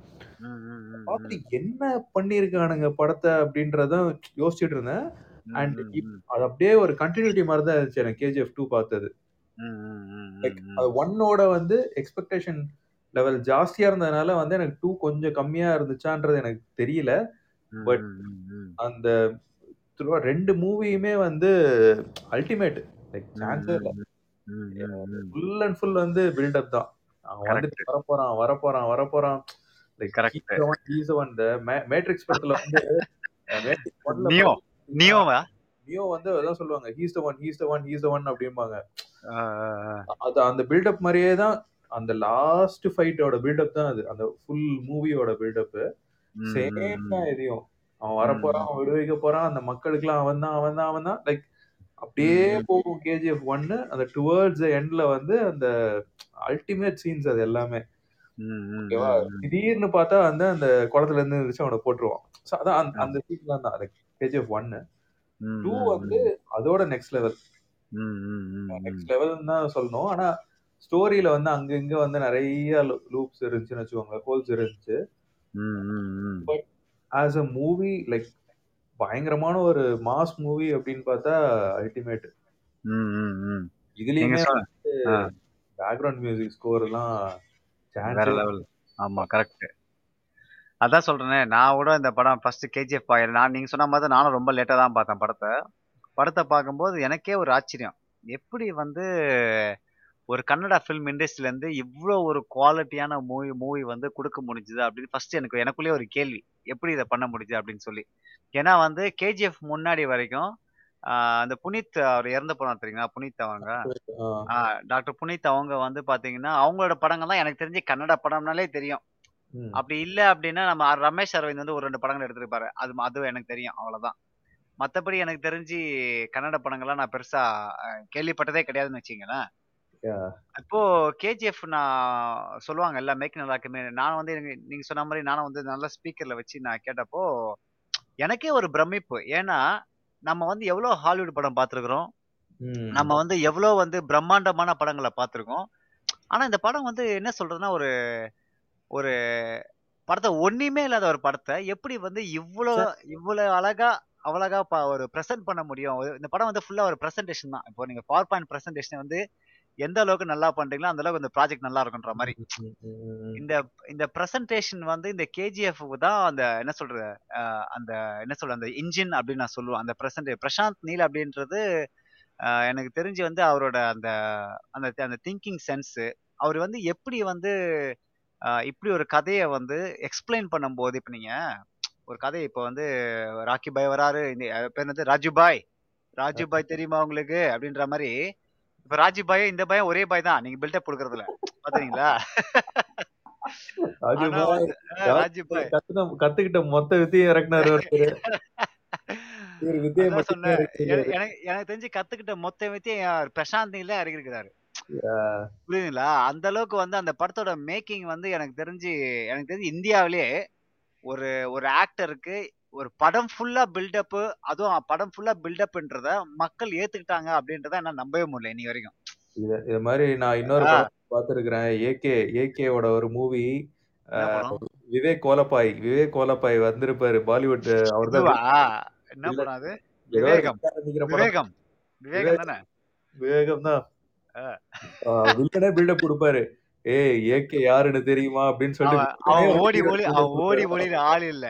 பார்த்துட்டு என்ன பண்ணியிருக்கானுங்க படத்தை அப்படின்றத யோசிச்சுட்டு இருந்தேன். அண்ட் அது அப்படியே ஒரு கண்டினியூட்டி மாதிரி தான் இருந்துச்சு எனக்கு கேஜிஎஃப் டூ பார்த்தது. லைக் அது ஒன்னோட வந்து எக்ஸ்பெக்டேஷன் லெவல் ஜாஸ்தியா இருந்ததுனால வந்து எனக்கு டூ கொஞ்சம் கம்மியா இருந்துச்சான்றது எனக்கு தெரியல. பட் அந்த ரெண்டு மூவியுமே வந்து அல்டிமேட் லைக் சான்ஸே இல்லை. ஃபுல் அண்ட் ஃபுல் வந்து பில்டப் தான். அவன் வந்துட்டு. வரப்போறான் வரப்போறான் வரப்போறான். Like Correct. ஹீஸ் ஒன் இந்த மேட்ரிக்ஸ் படத்துல வந்து நியோ நியோவா நியோ வந்து அதான் சொல்லுவாங்க he's the one he's the one he's the one அப்படிம்பாங்க. அது அந்த பில்டப் மாதிரியே தான் அந்த லாஸ்ட் ஃபைட்டோட பில்டப் தான் அது. அந்த ஃபுல் மூவியோட பில்டப் சேம் தான். இதையும் அவன் வரப்போறான் அவன் விடுவிக்க போறான் அந்த மக்களுக்குலாம் அவன் தான் அவன் தான் அவன் தான். லைக் அப்படியே. போகும் கேஜிஎஃப் ஒன்னு அந்த டுவர்ட்ஸ் எண்ட்ல வந்து அந்த அல்டிமேட் சீன்ஸ் அது எல்லாமே ஓகேவா. திடீர்னு பார்த்தா வந்து அந்த குளத்துல இருந்து இருந்துச்சு அவனை போட்டுருவான் ஸோ அதான் அந்த-. அந்த சீன்லாம் தான் கேஜிஎஃப் ஒன்னு டூ வந்து அதோட நெக்ஸ்ட் லெவல். நெக்ஸ்ட் லெவல் தான் சொல்லணும் ஆனா ஸ்டோரியில வந்து அங்க இங்க வந்து நிறைய லூப்ஸ் இருந்துச்சுன்னு வச்சுக்கோங்க ஹோல்ஸ் இருந்துச்சு ம். ஆஸ் அ மூவி லைக் பயங்கரமான ஒரு மாஸ் மூவி அப்படின்னு பார்த்தா அல்டிமேட் இதுலயுமே பேக்ரவுண்ட் மியூசிக் ஸ்கோர் எல்லாம் வேற லெவல் ஆமா கரெக்ட் அதான் சொல்றேனே நான் கூட இந்த படம் ஃபர்ஸ்ட் கேஜிஎஃப் பாயல் நான் நீங்க சொன்ன மாதிரி நானும் ரொம்ப லேட்டா தான் பார்த்தேன் படத்தை. படத்தை பார்க்கும்போது எனக்கே ஒரு ஆச்சரியம். எப்படி வந்து ஒரு கன்னடா ஃபிலிம் இண்டஸ்ட்ரியில இருந்து இவ்வளோ ஒரு குவாலிட்டியான மூவி மூவி வந்து கொடுக்க முடிஞ்சுது அப்படின்னு ஃபர்ஸ்ட் எனக்கு எனக்குள்ளேயே ஒரு கேள்வி. எப்படி இதை பண்ண முடியுது அப்படின்னு சொல்லி. ஏன்னா வந்து கேஜிஎஃப் முன்னாடி வரைக்கும் அந்த புனித் அவர் இறந்து போனார் தெரியுங்களா? புனித் அவங்க. டாக்டர் புனித் அவங்க வந்து பாத்தீங்கன்னா அவங்களோட படங்கள்லாம் எனக்கு தெரிஞ்சு கன்னட படம்னாலே தெரியும். அப்படி இல்ல அப்படின்னா நம்ம ரமேஷ் அரவிந்த் வந்து ஒரு ரெண்டு படங்கள் எடுத்திருப்பாரு. அது அது எனக்கு தெரியும் அவ்வளவுதான். மத்தபடி எனக்கு தெரிஞ்சு கன்னட படங்கள்லாம் நான் பெருசா கேள்விப்பட்டதே கிடையாதுன்னு வச்சுங்களேன் இப்போ கேஜிஎஃப் நான் சொல்லுவாங்க எல்லா மேக் நல்லா இருக்குமே நான் வந்து நீங்க சொன்ன மாதிரி நானும் வந்து நல்ல ஸ்பீக்கர்ல வச்சு நான் கேட்டப்போ எனக்கே ஒரு பிரமிப்பு. ஏன்னா நம்ம வந்து எவ்வளவு ஹாலிவுட் படம் பார்த்திருக்கிறோம். நம்ம வந்து எவ்வளவு வந்து பிரம்மாண்டமான படங்களை பார்த்திருக்கோம். ஆனா இந்த படம் வந்து என்ன சொல்றதுன்னா ஒரு ஒரு படத்தை ஒண்ணுமே இல்லாத ஒரு படத்தை எப்படி வந்து இவ்வளவு இவ்வளவு அழகா அவ்வளகா ப- ஒரு ப்ரெசென்ட் பண்ண முடியும்? இந்த படம் வந்து ஃபுல்லா ஒரு ப்ரெசன்டேஷன் தான். இப்போ நீங்க பவர் பாயிண்ட் ப்ரெசன்டேஷன் வந்து எந்த அளவுக்கு நல்லா பண்றீங்களோ அந்த அளவுக்கு இந்த ப்ராஜெக்ட் நல்லா இருக்குன்ற மாதிரி. இந்த இந்த ப்ரெசன்டேஷன் வந்து இந்த கேஜிஎஃப் தான் அந்த என்ன சொல்றது அந்த என்ன சொல்ற அந்த இன்ஜின் அப்படின்னு நான் சொல்லுவேன். அந்த பிரசன்ட் பிரசாந்த் நீல் அப்படின்றது எனக்கு தெரிஞ்சு வந்து அவரோட அந்த அந்த அந்த திங்கிங் சென்ஸ் அவர் வந்து எப்படி வந்து இப்படி ஒரு கதையை வந்து எக்ஸ்பிளைன் பண்ணும்போது இப்போ நீங்க ஒரு கதை இப்போ வந்து ராக்கி பாய் வராரு பேர் வந்து ராஜு பாய் ராஜு பாய் தெரியுமா உங்களுக்கு? அப்படின்ற மாதிரி இப்ப ராஜு பாய் இந்த பையன் ஒரே பாய் தான். நீங்க பில்டப் கொடுக்கறதுல. பாத்தீங்களா ராஜு பாய் கத்துக்கிட்ட மொத்த வித்தையும் இறக்குனாரு எனக்கு தெரிஞ்சு கத்துக்கிட்ட மொத்த வித்தையும் பிரசாந்த் நீல இறக்கிருக்கிறாரு. புரியுதுங்களா? அந்த அளவுக்கு வந்து அந்த படத்தோட மேக்கிங் வந்து எனக்கு தெரிஞ்சு எனக்கு தெரிஞ்சு இந்தியாவிலே ஒரு ஒரு ஆக்டருக்கு ஒரு படம் ஃபுல்லா பில்டப் அதுவும் படம் ஃபுல்லா பில்டப்ன்றத மக்கள் ஏத்துக்கிட்டாங்க அப்படின்றத என்ன நம்பவே முடியல இன்னி வரைக்கும். இது இது மாதிரி நான் இன்னொரு பார்த்துருக்கிறேன் ஏகே ஏகேவோட ஒரு மூவி விவேக் கோலப்பாய் விவேக் கோலப்பாய் வந்திருப்பாரு பாலிவுட் அவர் என்ன ஏதோ விவேகம். விவேகம். விவேகம் தானே? விவேகம் தான். வில்லனே பில்டப் கொடுப்பாரு. ஏய் ஏகே யாருன்னு தெரியுமா அப்படின்னு சொல்லிட்டு ஓடி ஓடி கொடுப்பாரு. ஒளியில ஆள் இல்ல.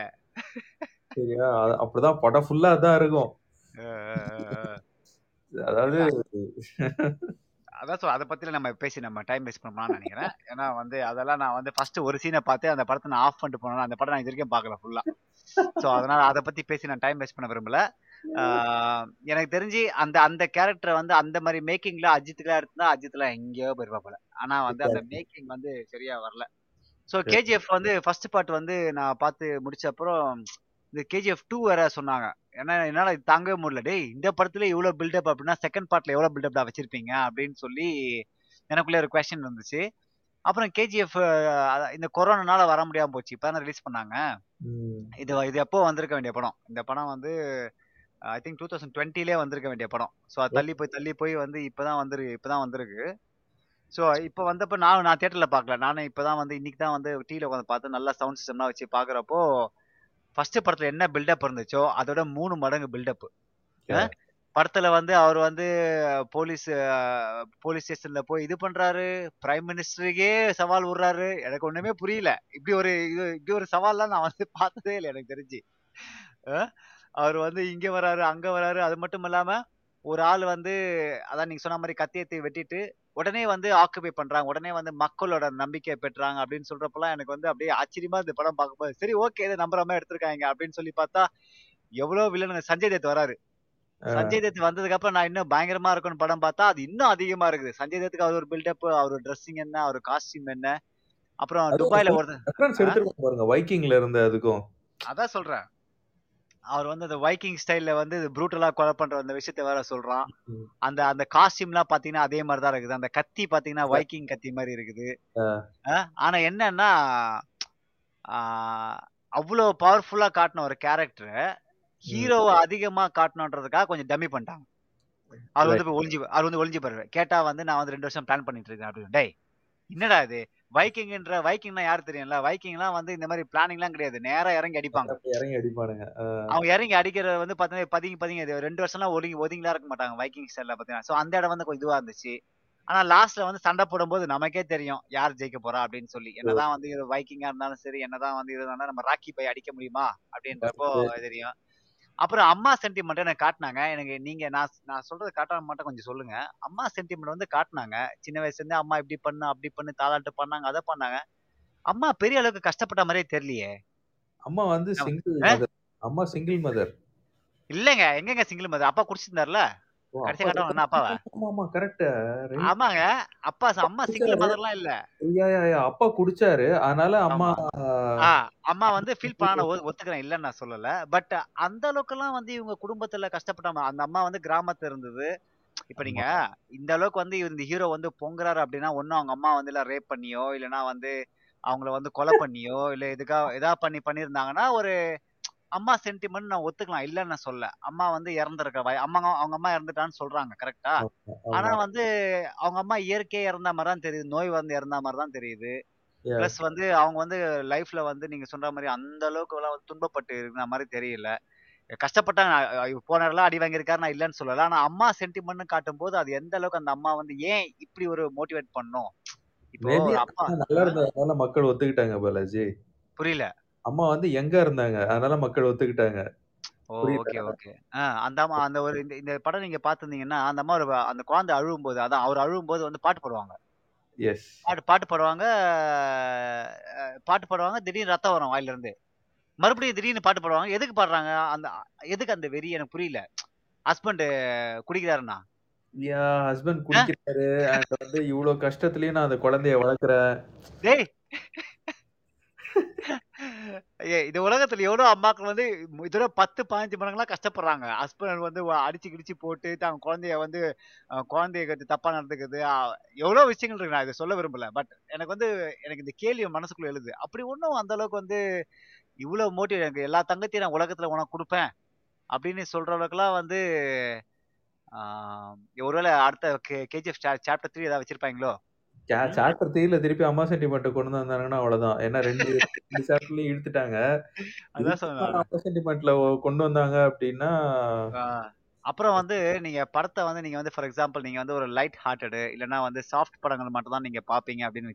சரியா? அப்படிதான் படம் ஃபுல்லா அதான் இருக்கும். அதாவது அதான் அத பத்திலாம் நம்ம பேசி நம்ம டைம் வேஸ்ட் பண்ணலாம்னு நெனைக்கிறேன். ஏன்னா வந்து அதெல்லாம் நான் வந்து ஃபர்ஸ்ட் ஒரு சீன பார்த்தேன். அந்த படத்த நான் ஆஃப் பண்ணிட்டு போனேன். அந்த படம் நான் இதுவரைக்கும் பார்க்கல ஃபுல்லா. சோ அதனால அத பத்தி பேசி நான் டைம் வேஸ்ட் பண்ண விரும்பல. எனக்கு தெரிஞ்சு அந்த அந்த கேரக்டர வந்து அந்த மாரி மேக்கிங்ல அஜித்துக்கெல்லாம் எடுத்திருந்தா அஜித்லாம் எங்கேயோ போயிருப்பாப்புல. ஆனா வந்து அந்த மேக்கிங் வந்து சரியா வரல. சோ கேஜிஎஃப் வந்து ஃபர்ஸ்ட் பார்ட் வந்து நான் பார்த்து முடிச்ச அப்புறம் இந்த கேஜிஎஃப் 2 வேற சொன்னாங்க. ஏன்னா என்னால இது தாங்கவே முடியல. டேய் இந்த படத்துல இவ்ளோ பில்டப் அப்படின்னா செகண்ட் பார்ட்ல எவ்வளோ பில்டப்டா வச்சிருப்பீங்க அப்படின்னு சொல்லி எனக்குள்ள ஒரு கொஸ்டின் இருந்துச்சு. அப்புறம் கேஜிஎஃப் இந்த கொரோனானால வர முடியாம போச்சு. இப்ப ரிலீஸ் பண்ணாங்க. இது இது எப்போ வந்திருக்க வேண்டிய படம். இந்த படம் வந்து ஐ திங்க் 2020லயே வந்திருக்க வேண்டிய படம். சோ அது தள்ளி போய் தள்ளி போய் வந்து இப்பதான் வந்துரு இப்பதான் வந்திருக்கு. சோ இப்ப வந்தப்ப நான் நான் தியேட்டர்ல பார்க்கல. நானே இப்பதான் வந்து இன்னைக்கு தான் வந்து டிவில உட்கார்ந்து பார்த்து நல்லா சவுண்ட் சிஸ்டம்லாம் வச்சு பார்க்கறப்போ ஃபர்ஸ்ட் படத்துல என்ன பில்டப் இருந்துச்சோ அதோட 3 மடங்கு பில்டப். படத்துல வந்து அவர் வந்து போலீஸ் போலீஸ் ஸ்டேஷன்ல போய் இது பண்றாரு. பிரைம் மினிஸ்டருக்கே சவால் விடுறாரு. எனக்கு ஒண்ணுமே புரியல. இப்படி ஒரு இது இப்படி ஒரு சவால்லாம் நான் வந்து பார்த்ததே இல்ல எனக்கு தெரிஞ்சு. அவர் வந்து இங்க வராரு, அங்க வராரு. அது மட்டும் இல்லாம ஒரு ஆள் வந்து அதான் நீங்க சொன்ன மாரி கத்தி எடுத்து வெட்டிட்டு உடனே வந்து ஆக்குபை பண்றாங்க. உடனே வந்து மக்களோட நம்பிக்கைய பெற்றாங்க அப்படின்னு சொல்றப்பலாம் எனக்கு வந்து அப்படியே ஆச்சரியமா இந்த படம் பார்க்கும்போது, சரி ஓகே இத நம்புற மாரி எடுத்திருக்காங்க அப்படின்னு சொல்லி பார்த்தா, எவ்வளோ வில்லனுங்க சஞ்சய் தத் வராரு. சஞ்சய் தத் வந்ததுக்கு அப்புறம் நான் இன்னும் பயங்கரமா இருக்கும்னு படம் பார்த்தா, அது இன்னும் அதிகமா இருக்குது. சஞ்சய் தத்துக்கு அவர் ஒரு பில்டப், அவர் ட்ரெஸ்ஸிங் என்ன, அவர் காஸ்டியூம் என்ன. அப்புறம் துபாய்ல ஒரு பாருங்க. வைக்கிங்ல இருந்து அதுக்கும். அதான் சொல்றேன். அவர் வந்து அந்த வைக்கிங் ஸ்டைல்ல வந்து ப்ரூட்டலா கொலை பண்ற அந்த விஷயத்த வேற சொல்றான். அந்த அந்த காஸ்டியூம்லாம் பார்த்தீங்கன்னா அதே மாரி தான் இருக்குது. அந்த கத்தி பார்த்தீங்கன்னா அ. வைக்கிங் கத்தி மாரி இருக்குது. ஆனா என்னன்னா, ஆ அவ்ளோ பவர்ஃபுல்லா காட்டுன ஒரு கேரக்டர. ஹீரோவ அதிகமா காட்டணுன்றதுக்காக கொஞ்சம் டம்மி பண்ணிட்டாங்க. அவர். வந்து ஒளிஞ்சு அவர் வந்து ஒளிஞ்சுப்பாரு. கேட்டா வந்து நான் வந்து 2 வருஷம் பிளான் பண்ணிட்டு இருக்கேன் அப்படின்னு. டேய் என்னடா இது? வைக்கிங்ன்ற வைக்கிங்னா யாரு தெரியும்ல? வைக்கிங்லாம் வந்து இந்த மாரி பிளானிங்லாம் கிடையாது. நேரா இறங்கி அடிப்பாங்க. இறங்கி அடிப்பானுங்க. அவங்க இறங்கி அடிக்கிறது வந்து பார்த்தீங்கன்னா பதுங்கி பதுங்கி 2 வருஷம்லாம் ஒதுங்கி ஒதுங்கிலாம் இருக்க மாட்டாங்க. வைக்கிங் ஸ்டைல்ல பார்த்தீங்கன்னா. சோ அந்த இடம் வந்து கொஞ்சம் இதுவா இருந்துச்சு. ஆனா லாஸ்ட்ல வந்து சண்டை போடும்போது நமக்கே தெரியும் யார் ஜெயிக்க போறா அப்படின்னு சொல்லி. என்னதான் வந்து இது வைக்கிங்கா இருந்தாலும் சரி, என்னதான் வந்து இது நம்ம ராக்கி பை அடிக்க முடியுமா? அப்படின்றப்போ தெரியும். அப்புறம் அம்மா சென்டிமென்ட் எனக்கு காட்டுனாங்க. எனக்கு நீங்க நான் நான் சொல்றத காட்டாம மட்டும் கொஞ்சம் சொல்லுங்க. அம்மா சென்டிமென்ட் வந்து காட்டுனாங்க. சின்ன வயசுல இருந்தே அம்மா இப்படி பண்ணு, அப்படி பண்ணு, தாலாட்டு பண்ணாங்க, அத பண்ணாங்க. அம்மா பெரிய அளவுக்கு கஷ்டப்பட்ட மாரியே தெரியலையே. அம்மா வந்து சிங்கிள். அம்மா சிங்கிள் மதர். இல்லங்க. எங்கங்க சிங்கிள் மதர்? அப்பா குடிச்சிருந்தார்ல? அப்பா காட்டுவாங்க என்ன அப்பாவ? ஆமாமா கரெக்ட். ஆமாங்க. அப்பா அம்மா சிங்கிள். மதர்லாம் இல்ல. அப்பா குடிச்சாரு. அதனால அம்மா ஆமா. அம்மா வந்து ஃபீல் பண்ண ஒத்துக்கிறேன். இல்லன்னு நான் சொல்லல. பட் அந்த அளவுக்குலாம் வந்து இவங்க குடும்பத்துல கஷ்டப்பட்டாம அந்த அம்மா வந்து கிராமத்துல இருந்தது. இப்ப நீங்க ஆமா. இந்த அளவுக்கு வந்து இந்த ஹீரோ வந்து பொங்குறாரு அப்படின்னா, ஒண்ணு அவங்க அம்மா வந்து இல்ல ரேப் பண்ணியோ, இல்லன்னா வந்து அவங்கள வந்து கொலை பண்ணியோ, இல்ல எதுக்கா எதா பண்ணி பண்ணியிருந்தாங்கன்னா, ஒரு அம்மா சென்டிமென்ட் நான் ஒத்துக்கலாம். இல்லன்னு நான் சொல்லல. அம்மா வந்து இறந்திருக்க வய அம்மா அவங்க அம்மா இறந்துட்டான்னு சொல்றாங்க. கரெக்ட்டா? ஆமா, ஆனா. வந்து அவங்க அம்மா இயற்கையா இறந்த மாரி தான் தெரியுது. நோய் வந்து இறந்த மாரி தான் தெரியுது. பிளஸ் வந்து அவங்க வந்து லைஃப்ல வந்து நீங்க சொல்ற மாரி அந்த அளவுக்குலாம் வந்து துன்பப்பட்டு இருந்த மாரி தெரியல. அ போன இடம்லாம் அடி வாங்கியிருக்காரு நான் இல்லன்னு சொல்லல. ஆனா அம்மா சென்டிமென்ட்ன்னு காட்டும்போது, அது எந்த அளவுக்கு அந்த அம்மா வந்து ஏன் இப்படி ஒரு மோட்டிவேட் பண்ணும்? இப்போ அப்பா நல்லா இருந்ததுனால மக்கள் ஒத்துக்கிட்டாங்க பாலாஜி. புரியல. அம்மா வந்து யங்கா இருந்தாங்க. அதனால மக்கள் ஒத்துக்கிட்டாங்க. ஓ! ஓகே, புரியுதா? ஓகே. ஆ அந்த அம்மா அந்த ஒரு இந்த இந்த படம் நீங்க பார்த்திருந்தீங்கன்னா, அந்த அம்மா ஒரு அந்த குழந்தை அழுவும்போது அதான் அவர் அழுவும்போது வந்து பாட்டு பாடுவாங்க. எஸ். பாட்டு பாட்டு பாடுவாங்க. பாட்டு பாடுவாங்க. திடீர்னு ரத்தம் வரும் வாயிலருந்து. மறுபடியும் திடீர்னு பாட்டு பாடுவாங்க. எதுக்கு பாடுறாங்க? அந்த எதுக்கு அந்த வெறி எனக்கு புரியல. ஹஸ்பண்ட் குடிக்கிறாருன்னா. யா ஹஸ்பண்ட் ஆ? குடிக்கிறாரு. அண்ட் வந்து இவ்ளோ கஷ்டத்துலயும் நான் அந்த குழந்தைய வளர்க்கிறேன். டேய்! ஏய் இந்த உலகத்துல எவ்வளோ அம்மாக்கள் வந்து இதோட 10, 15 மடங்குலாம் கஷ்டப்படுறாங்க. ஹஸ்பண்ட் வந்து அடிச்சு கிடிச்சு போட்டு தான் குழந்தைய வந்து குழந்தைய கத்து தப்பா நடந்துக்கிறது. எவ்வளவு எவ்வளோ விஷயங்கள் இருக்கு. நான் இதை சொல்ல விரும்பல. பட் எனக்கு வந்து எனக்கு இந்த கேள்வி மனசுக்குள்ள எழுது. அப்படி ஒன்றும் அந்த அளவுக்கு வந்து இவ்வளவு மோட்டிவ் எனக்கு எல்லா தங்கத்தையும் நான் உலகத்துல உனக்கு கொடுப்பேன் அப்படின்னு சொல்ற அளவுக்குலாம் வந்து ஒருவேளை அடுத்த கே கேஜிஎஃப் சா சாப்டர் த்ரீ ஏதாவது வச்சிருப்பாங்களோ சா. சாப்டர் 3ல திருப்பி அம்மா சென்டிமென்ட்ட கொண்டு வந்தாங்கன்னா அவ்வளோதான். ஏன்னா 2 2 சாப்டர்லயும் இழுத்துட்டாங்க. அம்மா சென்டிமென்ட்ல கொண்டு வந்தாங்க அப்டின்னா ஆ. அப்புறம் வந்து நீங்க படத்த வந்து நீங்க வந்து ஃபார் எக்ஸாம்பிள் நீங்க வந்து ஒரு லைட் ஹார்ட்டடு இல்லன்னா வந்து சாஃப்ட் படங்கள் மட்டும் தான் நீங்க பார்ப்பீங்க அப்படின்னு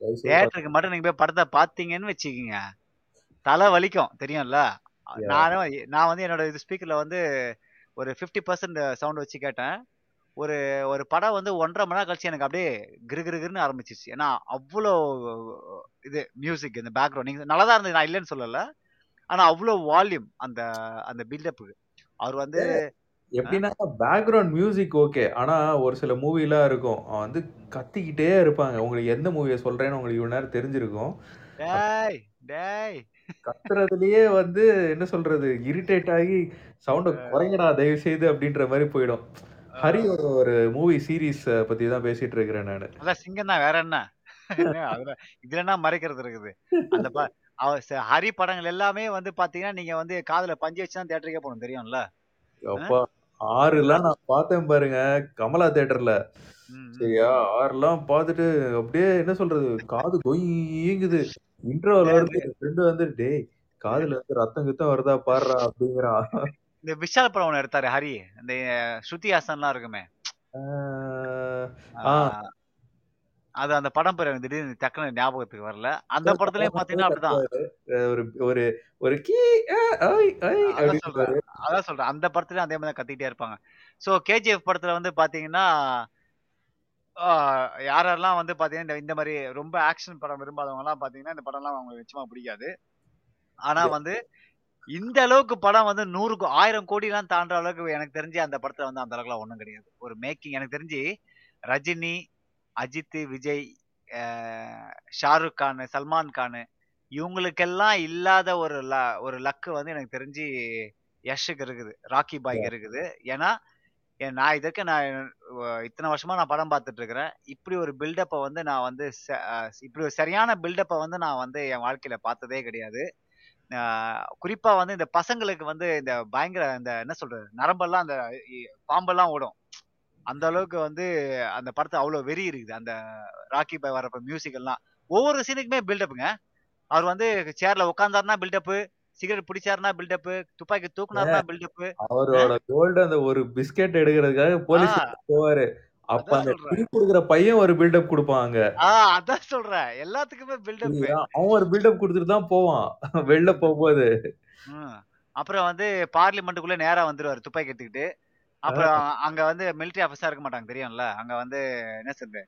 பாத்து தியேட்டருக்கு மட்டும் நீங்க போய் படத்த பார்த்தீங்கன்னு வச்சுக்கங்க. தல வலிக்கும் தெரியும்ல. நானும் நான் வந்து என்னோட இது ஸ்பீக்கர்ல வந்து ஒரு 50% பர்சன்ட் சவுண்ட் வச்சு கேட்டேன் ஒரு ஒரு படம் வந்து ஒன்றரை மணி நேரம் கழிச்சு எனக்கு அப்படியே கிரு கிரு கிருன்னு ஆரம்பிச்சிச்சு ஏன்னா அவ்வளோ இது மியூசிக் இந்த பேக்ரவுண்ட் நீங்க நல்லா தான் இருந்தது. நான் இல்லைன்னு சொல்லல. ஆனா அவ்வளோ வால்யூம் அந்த அந்த பில்டப்புக்கு அவர் வந்து எப்படின்னா பேக்ரவுண்ட் மியூசிக் ஓகே ஆனா ஒரு சில மூவிலாம் இருக்கும். அவன் வந்து கத்திக்கிட்டே இருப்பாங்க. உங்களுக்கு எந்த மூவியை சொல்றேன்னு உங்களுக்கு இவ்வளவு நேரம் தெரிஞ்சிருக்கும். டேய் டேய். கத்துறதுலயே வந்து என்ன சொல்றது? இரிட்டேட் ஆகி சவுண்ட குறைங்கடா தயவு செய்து அப்படின்ற மாதிரி போயிடும். ஹரியோட ஒரு மூவி சீரிஸ் பத்தி தான் பேசிட்டு இருக்கிறேன் நானு. அதான் சிங்கம் தான் வேற என்ன? அதுல இதுல என்ன மறைக்கிறது இருக்குது? அந்த ஹரி படங்கள் எல்லாமே வந்து பாத்தீங்கன்னா நீங்க வந்து காதுல பஞ்சு வச்சு தான் தேட்டருக்கே போகணும் தெரியும்ல? அப்பா ஆறுலாம் நான் பார்த்தேன் பாருங்க கமலா ம். சரியா ஆறுலாம் பார்த்துட்டு அப்படியே என்ன சொல்றது காது கொய்யுங்குது இன்டர்வல் வருது ஃப்ரெண்டு வந்து டேய் காதுல இருந்து ரத்தம் கித்தம் வருதா பாடுறா அப்படிங்கிறான் இந்த விஷால் படம் ஒண்ணு எடுத்தாரு ஹரி. இந்த ஸ்ருதி ஹாசன்லாம் இருக்குமே. அது அந்த படம் பேர் திடீர்னு டக்குனு ஞாபகத்துக்கு வரல. அந்த படத்துலயும் பாத்தீங்கன்னா அப்படிதான். ஒரு ஒரு ஒரு கீ அதான் சொல்றேன். அதான் சொல்றேன். அந்த படத்துலயும் அதே மாதிரி கத்திக்கிட்டே இருப்பாங்க. சோ கேஜிஎஃப் படத்துல வந்து பாத்தீங்கன்னா யாரெல்லாம் வந்து பாத்தீங்கன்னா இந்த- இந்த மாதிரி ரொம்ப ஆக்ஷன் படம் விரும்பாதவங்க எல்லாம் பாத்தீங்கன்னா இந்த படம்லாம் அவங்களுக்கு நிச்சயமா பிடிக்காது. ஆனா வந்து இந்த அளவுக்கு படம் வந்து நூறு கோ- ஆயிரம் கோடி எல்லாம் தாண்டுற அளவுக்கு எனக்கு தெரிஞ்சு அந்த படத்துல வந்து அந்த அளவுக்குலாம் ஒண்ணும் கிடையாது. ஒரு மேக்கிங் எனக்கு தெரிஞ்சு ரஜினி அஜித் விஜய் ஷாருக் கான் சல்மான் கான் இவங்களுக்கெல்லாம் இல்லாத ஒரு ல- ஒரு லக்கு வந்து எனக்கு தெரிஞ்சு யஷுக்கு இருக்குது ராக்கி பாய்க்கு இருக்குது. ஏன்னா ஏன் நான் இதுக்கு நான் இத்தனை வருஷமா நான் படம் பார்த்துட்டு இருக்கிறேன் இப்படி ஒரு பில்டப்பை வந்து நான் வந்து இப்படி ஒரு சரியான பில்டப்பை வந்து நான் வந்து என் வாழ்க்கையில பார்த்ததே கிடையாது. குறிப்பா வந்து இந்த பசங்களுக்கு வந்து இந்த பயங்கர இந்த என்ன சொல்றது நரம்பெல்லாம் அந்த பாம்பெல்லாம் ஓடும். அந்த அளவுக்கு வந்து அந்த படத்தை அவ்வளவு வெறி இருக்குது. அந்த ராக்கி பாய் வரப்ப மியூசிக் எல்லாம். ஒவ்வொரு சீனுக்குமே பில்டப்புங்க அவர் வந்து சேர்ல உட்காந்தாருன்னா பில்டப்பு சிகரெட் பிடிச்சாருன்னா பில்டப்பு துப்பாக்கி தூக்குனாருன்னா பில்டப்பு அவரோட கோல்டு அந்த ஒரு பிஸ்கெட் எடுக்கிறதுக்காக போலீஸ். போவாரு. அப்ப அதான் அந்த சொல்றேன். குடுக்குற பையன் ஒரு பில்டப் கொடுப்பாங்க. ஆஹ் அதான் சொல்றேன். எல்லாத்துக்குமே பில்டப் புரியுதா? அவன் ஒரு பில்டப் கொடுத்துட்டு தான் போவான். வெளில போகும்போது. அப்புறம் வந்து பார்லிமெண்ட்டுக்குள்ள நேரா வந்துருவாரு துப்பாக்கி எடுத்துக்கிட்டு. அப்புறம் அங்க வந்து மிலிட்டரி ஆஃபீஸா இருக்க மாட்டாங்க தெரியும்ல? அங்க வந்து என்ன சொல்றது?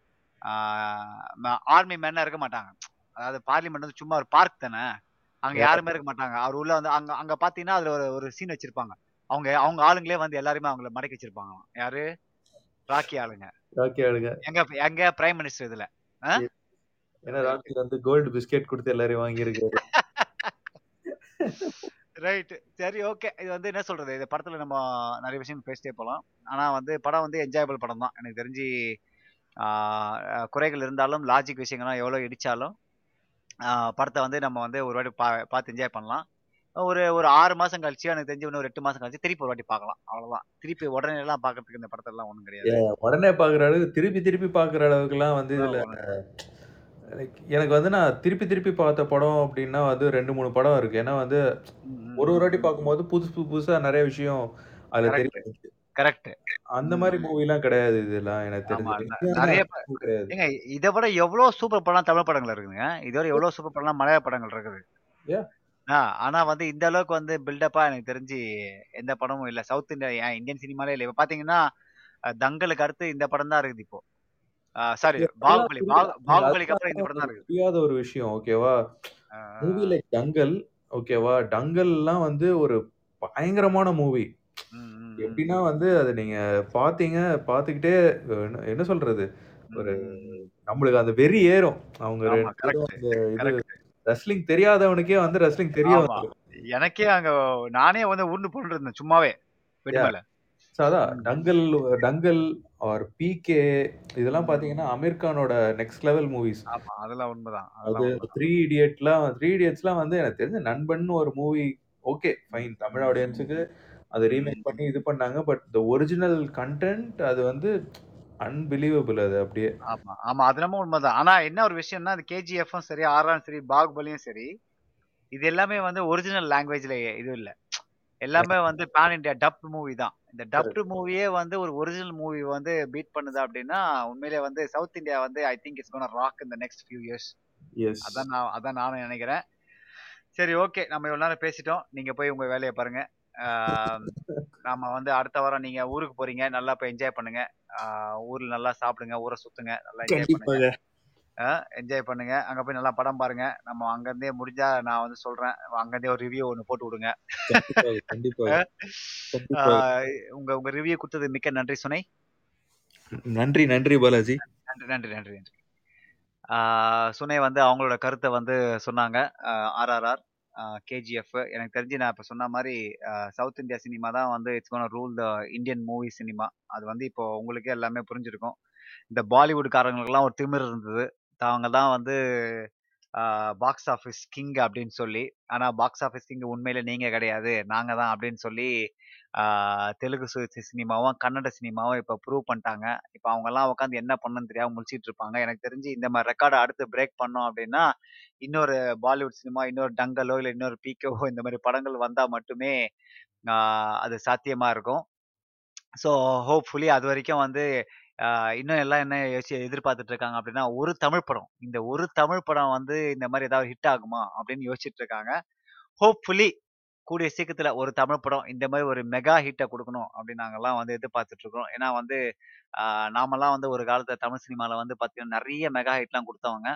ஆர்மி மேனா இருக்க மாட்டாங்க. அதாவது பார்லிமெண்ட் வந்து சும்மா ஒரு பார்க் தானே? அங்க. யாருமே இருக்க மாட்டாங்க. அவர் உள்ள வந்து அங்க அங்க பாத்தீங்கன்னா அதுல ஒரு ஒரு சீன் வச்சிருப்பாங்க. அவங்க அவங்க ஆளுங்களே வந்து எல்லாருமே அவங்கள மடக்கி வச்சிருப்பாங்க யாரு? ராக்கி ஆளுங்க. ராக்கி ஆளுங்க. எங்க எங்க பிரைம் மினிஸ்டர் இதுல? ஏன்னா ராக்கி வந்து கோல்டு பிஸ்கெட் கொடுத்து எல்லாரையும் வாங்கியிருக்காரு. ரைட் சரி ஓகே இது வந்து என்ன சொல்றது? இந்த படத்துல நம்ம நிறைய விஷயம் பேசிட்டே போலாம். ஆனா வந்து படம் வந்து என்ஜாயபிள் படம் தான். எனக்கு தெரிஞ்சு குறைகள் இருந்தாலும் லாஜிக் விஷயங்கள்லாம் எவ்வளவு இடிச்சாலும் படத்தை வந்து நம்ம வந்து ஒரு வாட்டி பா பார்த்து என்ஜாய் பண்ணலாம். ஒரு ஒரு ஆறு மாசம் கழிச்சு எனக்கு தெரிஞ்சு இன்னும் ஒரு எட்டு மாசம் கழிச்சு திருப்பி ஒரு வாட்டி பார்க்கலாம். அவ்வளவுதான். திருப்பி உடனே எல்லாம் பார்க்கறதுக்கு இந்த படத்தை எல்லாம் ஒண்ணும் கிடையாது. உடனே பாக்குற அளவுக்கு திருப்பி திருப்பி பாக்குற அளவுக்குலாம் வந்து இதுல எனக்கு வந்து நான் திருப்பி திருப்பி பார்த்த படம் அப்படின்னா வந்து ரெண்டு மூணு படம் இருக்கு. ஏன்னா வந்து ஒரு ஒரு வாட்டி பார்க்கும்போது புதுசு புதுசா நிறைய விஷயம் அதுல Correct. தெரியும் கரெக்ட் அந்த மாதிரி மூவி எல்லாம் கிடையாது இதெல்லாம் எனக்கு தெரிஞ்சு. நிறைய ஏங்க இதை விட எவ்வளவு சூப்பர் படம் தமிழ் படங்கள் இருக்குங்க இதோட எவ்வளவு சூப்பர் படம்லாம் மலையாள படங்கள் இருக்குது. ஆ, ஆனா வந்து இந்த அளவுக்கு வந்து பில்டப்பா எனக்கு தெரிஞ்சு எந்த படமும் இல்ல. சவுத் இந்தியா ஏன் இந்தியன் சினிமாலே இல்ல. இப்ப பாத்தீங்கன்னா அஹ், தங்கலுக்கு அடுத்து இந்த படம் தான் இருக்குது இப்போ. சாரி பாகுபலி பாகு- பாகுபலிக்கு அப்புறம் இந்த படம் தான் இருக்குது. புரியாத ஒரு விஷயம் ஓகேவா? அஹ், மூவி லைக் டங்கல் ஓகேவா? டங்கல்லாம் வந்து ஒரு பயங்கரமான மூவி ம், ம், ம், எப்படின்னா வந்து அது நீங்க பாத்தீங்க பாத்துக்கிட்டே என்ன- என்ன சொல்றது? ஒரு ம், நம்மளுக்கு அந்த வெறி ஏறும். அவங்க ஆமா, ரெண்டு பேரும் correct. அந்த இது correct. ரெஸ்லிங் தெரியாதவனுக்கே வந்து ரெஸ்லிங் தெரிய எனக்கே அங்க நானே வந்து உருண்டு போட்டு இருந்தேன் சும்மாவே பெட் Yeah. மேல So அதான். டங்கல் டங்கல் ஆர் பிகே இதெல்லாம் பாத்தீங்கன்னா அமீர் கானோட நெக்ஸ்ட் லெவல் மூவிஸ் அதெல்லாம் உண்மைதான் அது. த்ரீ இடியட்லாம் த்ரீ இடியட்ஸ்லாம் வந்து எனக்கு தெரிஞ்ச நண்பன் ஒரு மூவி ஓகே ஃபைன் தமிழ் ஆடியன்ஸுக்கு அது ரீமேக் பண்ணி இது பண்ணாங்க பட் த ஒரிஜினல் கண்டென்ட் அது வந்து அன்பிலீவபிள் அது அப்படியே. ஆமா ஆமா அது நம்ம உண்மைதான். ஆனா என்ன ஒரு விஷயம்னா அது கேஜிஎஃப்பும் சரி ஆர்ஆரும் சரி பாகுபலியும் சரி இது எல்லாமே வந்து ஒரிஜினல் லாங்குவேஜ்ல இது இல்ல. எல்லாமே வந்து பேன் இண்டியா டப் மூவி தான். இந்த டப்டு மூவியே வந்து ஒரு ஒரிஜினல் மூவி வந்து பீட் பண்ணுது அப்படின்னா உண்மையிலே வந்து சவுத் இந்தியா வந்து I think it's gonna rock இந்த நெக்ஸ்ட் ஃபியூ இயர்ஸ் அதான் நான் அதான் நானும் நினைக்கிறேன். சரி ஓகே நம்ம இவ்வளவு நேரம் பேசிட்டோம். நீங்க போய் உங்க வேலையை பாருங்க. ஆம், நாம வந்து அடுத்த வாரம் நீங்க ஊருக்கு போறீங்க. நல்லா போய் என்ஜாய் பண்ணுங்க. ஊர்ல நல்லா சாப்பிடுங்க ஊரை சுத்துங்க நல்லா என்ஜாய் பண்ணுங்க. என்ஜாய் பண்ணுங்க. அங்க போய் நல்லா படம் பாருங்க. நம்ம அங்க இருந்தே முடிஞ்சா நான் வந்து சொல்றேன். அங்க இருந்தே ஒரு ரிவ்யூ ஒன்னு போட்டு விடுங்க. உங்க உங்க ரிவ்யூ கொடுத்தது மிக்க நன்றி சுனை. நன்றி நன்றி பாலாஜி. நன்றி நன்றி நன்றி நன்றி. சுனை வந்து அவங்களோட கருத்தை வந்து சொன்னாங்க. ஆர்ஆர்ஆர். கேஜிஎஃப் எனக்கு தெரிஞ்சு நான் இப்போ சொன்ன மாதிரி சவுத் இந்தியா சினிமா தான் வந்து it's gonna rule the Indian movie cinema அது வந்து இப்போ உங்களுக்கே எல்லாமே புரிஞ்சிருக்கும். இந்த பாலிவுட்காரங்களுக்குலாம் ஒரு திமிர் இருந்தது. அவங்க தான் வந்து பாக்ஸ் ஆஃபீஸ் கிங் அப்படின்னு சொல்லி. ஆனால் பாக்ஸ் ஆஃபீஸ் கிங் உண்மையில் நீங்கள் கிடையாது. நாங்கள் தான் அப்படின்னு சொல்லி தெலுங்கு சு- சினிமாவும் கன்னட சினிமாவும் இப்போ ப்ரூவ் பண்ணிட்டாங்க. இப்போ அவங்கெல்லாம் உட்காந்து என்ன பண்ணணும்னு தெரியாமல் முடிச்சிட்டு இருப்பாங்க. எனக்கு தெரிஞ்சு இந்த மாதிரி ரெக்கார்டை அடுத்து பிரேக் பண்ணோம் அப்படின்னா இன்னொரு பாலிவுட் சினிமா இன்னொரு டங்கலோ இல்லை இன்னொரு பீக்கோவோ இந்த மாதிரி படங்கள் வந்தால் மட்டுமே அது சாத்தியமாக இருக்கும். ஸோ ஹோப்ஃபுல்லி அது வரைக்கும் வந்து இன்னும் எல்லாம் என்ன யோசிச்சு எதிர்பார்த்துட்டு இருக்காங்க அப்படின்னா ஒரு தமிழ் படம். இந்த ஒரு தமிழ் படம் வந்து இந்த மாதிரி ஏதாவது ஹிட் ஆகுமா அப்படின்னு யோசிச்சுட்டு இருக்காங்க ஹோப்ஃபுல்லி கூடிய சீக்கிரத்துல ஒரு தமிழ் படம் இந்த மாதிரி ஒரு மெகா ஹிட்டை கொடுக்கணும் அப்படின்னு நாங்கெல்லாம் வந்து எதிர்பார்த்துட்டு இருக்கோம் ஏன்னா வந்து ஆஹ் நாமெல்லாம் வந்து ஒரு காலத்துல தமிழ் சினிமாவில் வந்து பாத்தீங்கன்னா நிறைய மெகா ஹிட்லாம் கொடுத்தவங்க.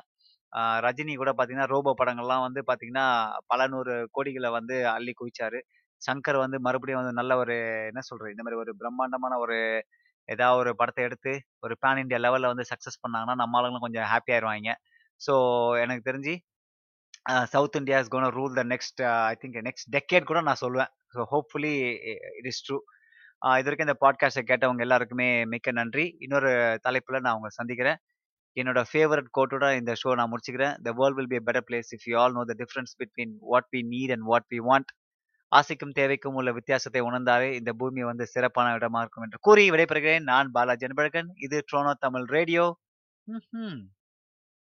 ஆஹ் ரஜினி கூட பாத்தீங்கன்னா ரோபோ படங்கள்லாம் வந்து பாத்தீங்கன்னா பல நூறு கோடிகளை வந்து அள்ளி குவிச்சாரு. சங்கர் வந்து மறுபடியும் வந்து நல்ல ஒரு என்ன சொல்றது இந்த மாதிரி ஒரு பிரம்மாண்டமான ஒரு ஏதாவது ஒரு படத்தை எடுத்து ஒரு பேன் இண்டியா லெவலில் வந்து சக்ஸஸ் பண்ணாங்கன்னா நம்ம ஆளுங்களும் கொஞ்சம் ஹாப்பி ஆயிடுவாங்க ஸோ எனக்கு தெரிஞ்சு South India is gonna rule the next I think next decade கூட நான் சொல்லுவேன் so hopefully it is true இது வரைக்கும் இந்த பாட்காஸ்ட்டை கேட்டவங்க எல்லாருக்குமே மிக்க நன்றி. இன்னொரு தலைப்பில் நான் உங்களை சந்திக்கிறேன். என்னோட ஃபேவரட் கோட்டோட இந்த ஷோ நான் முடிச்சுக்கிறேன். The world will be better place if you all know the difference between what we need and what we want ஆசைக்கும் தேவைக்கும் உள்ள வித்தியாசத்தை உணர்ந்தாலே இந்த பூமி வந்து சிறப்பான இடமா இருக்கும் என்று கூறி விடைபெறுகிறேன். நான் பாலாஜி அன்பழகன். இது ட்ரோனோ தமிழ் ரேடியோ. ம்ஹும்.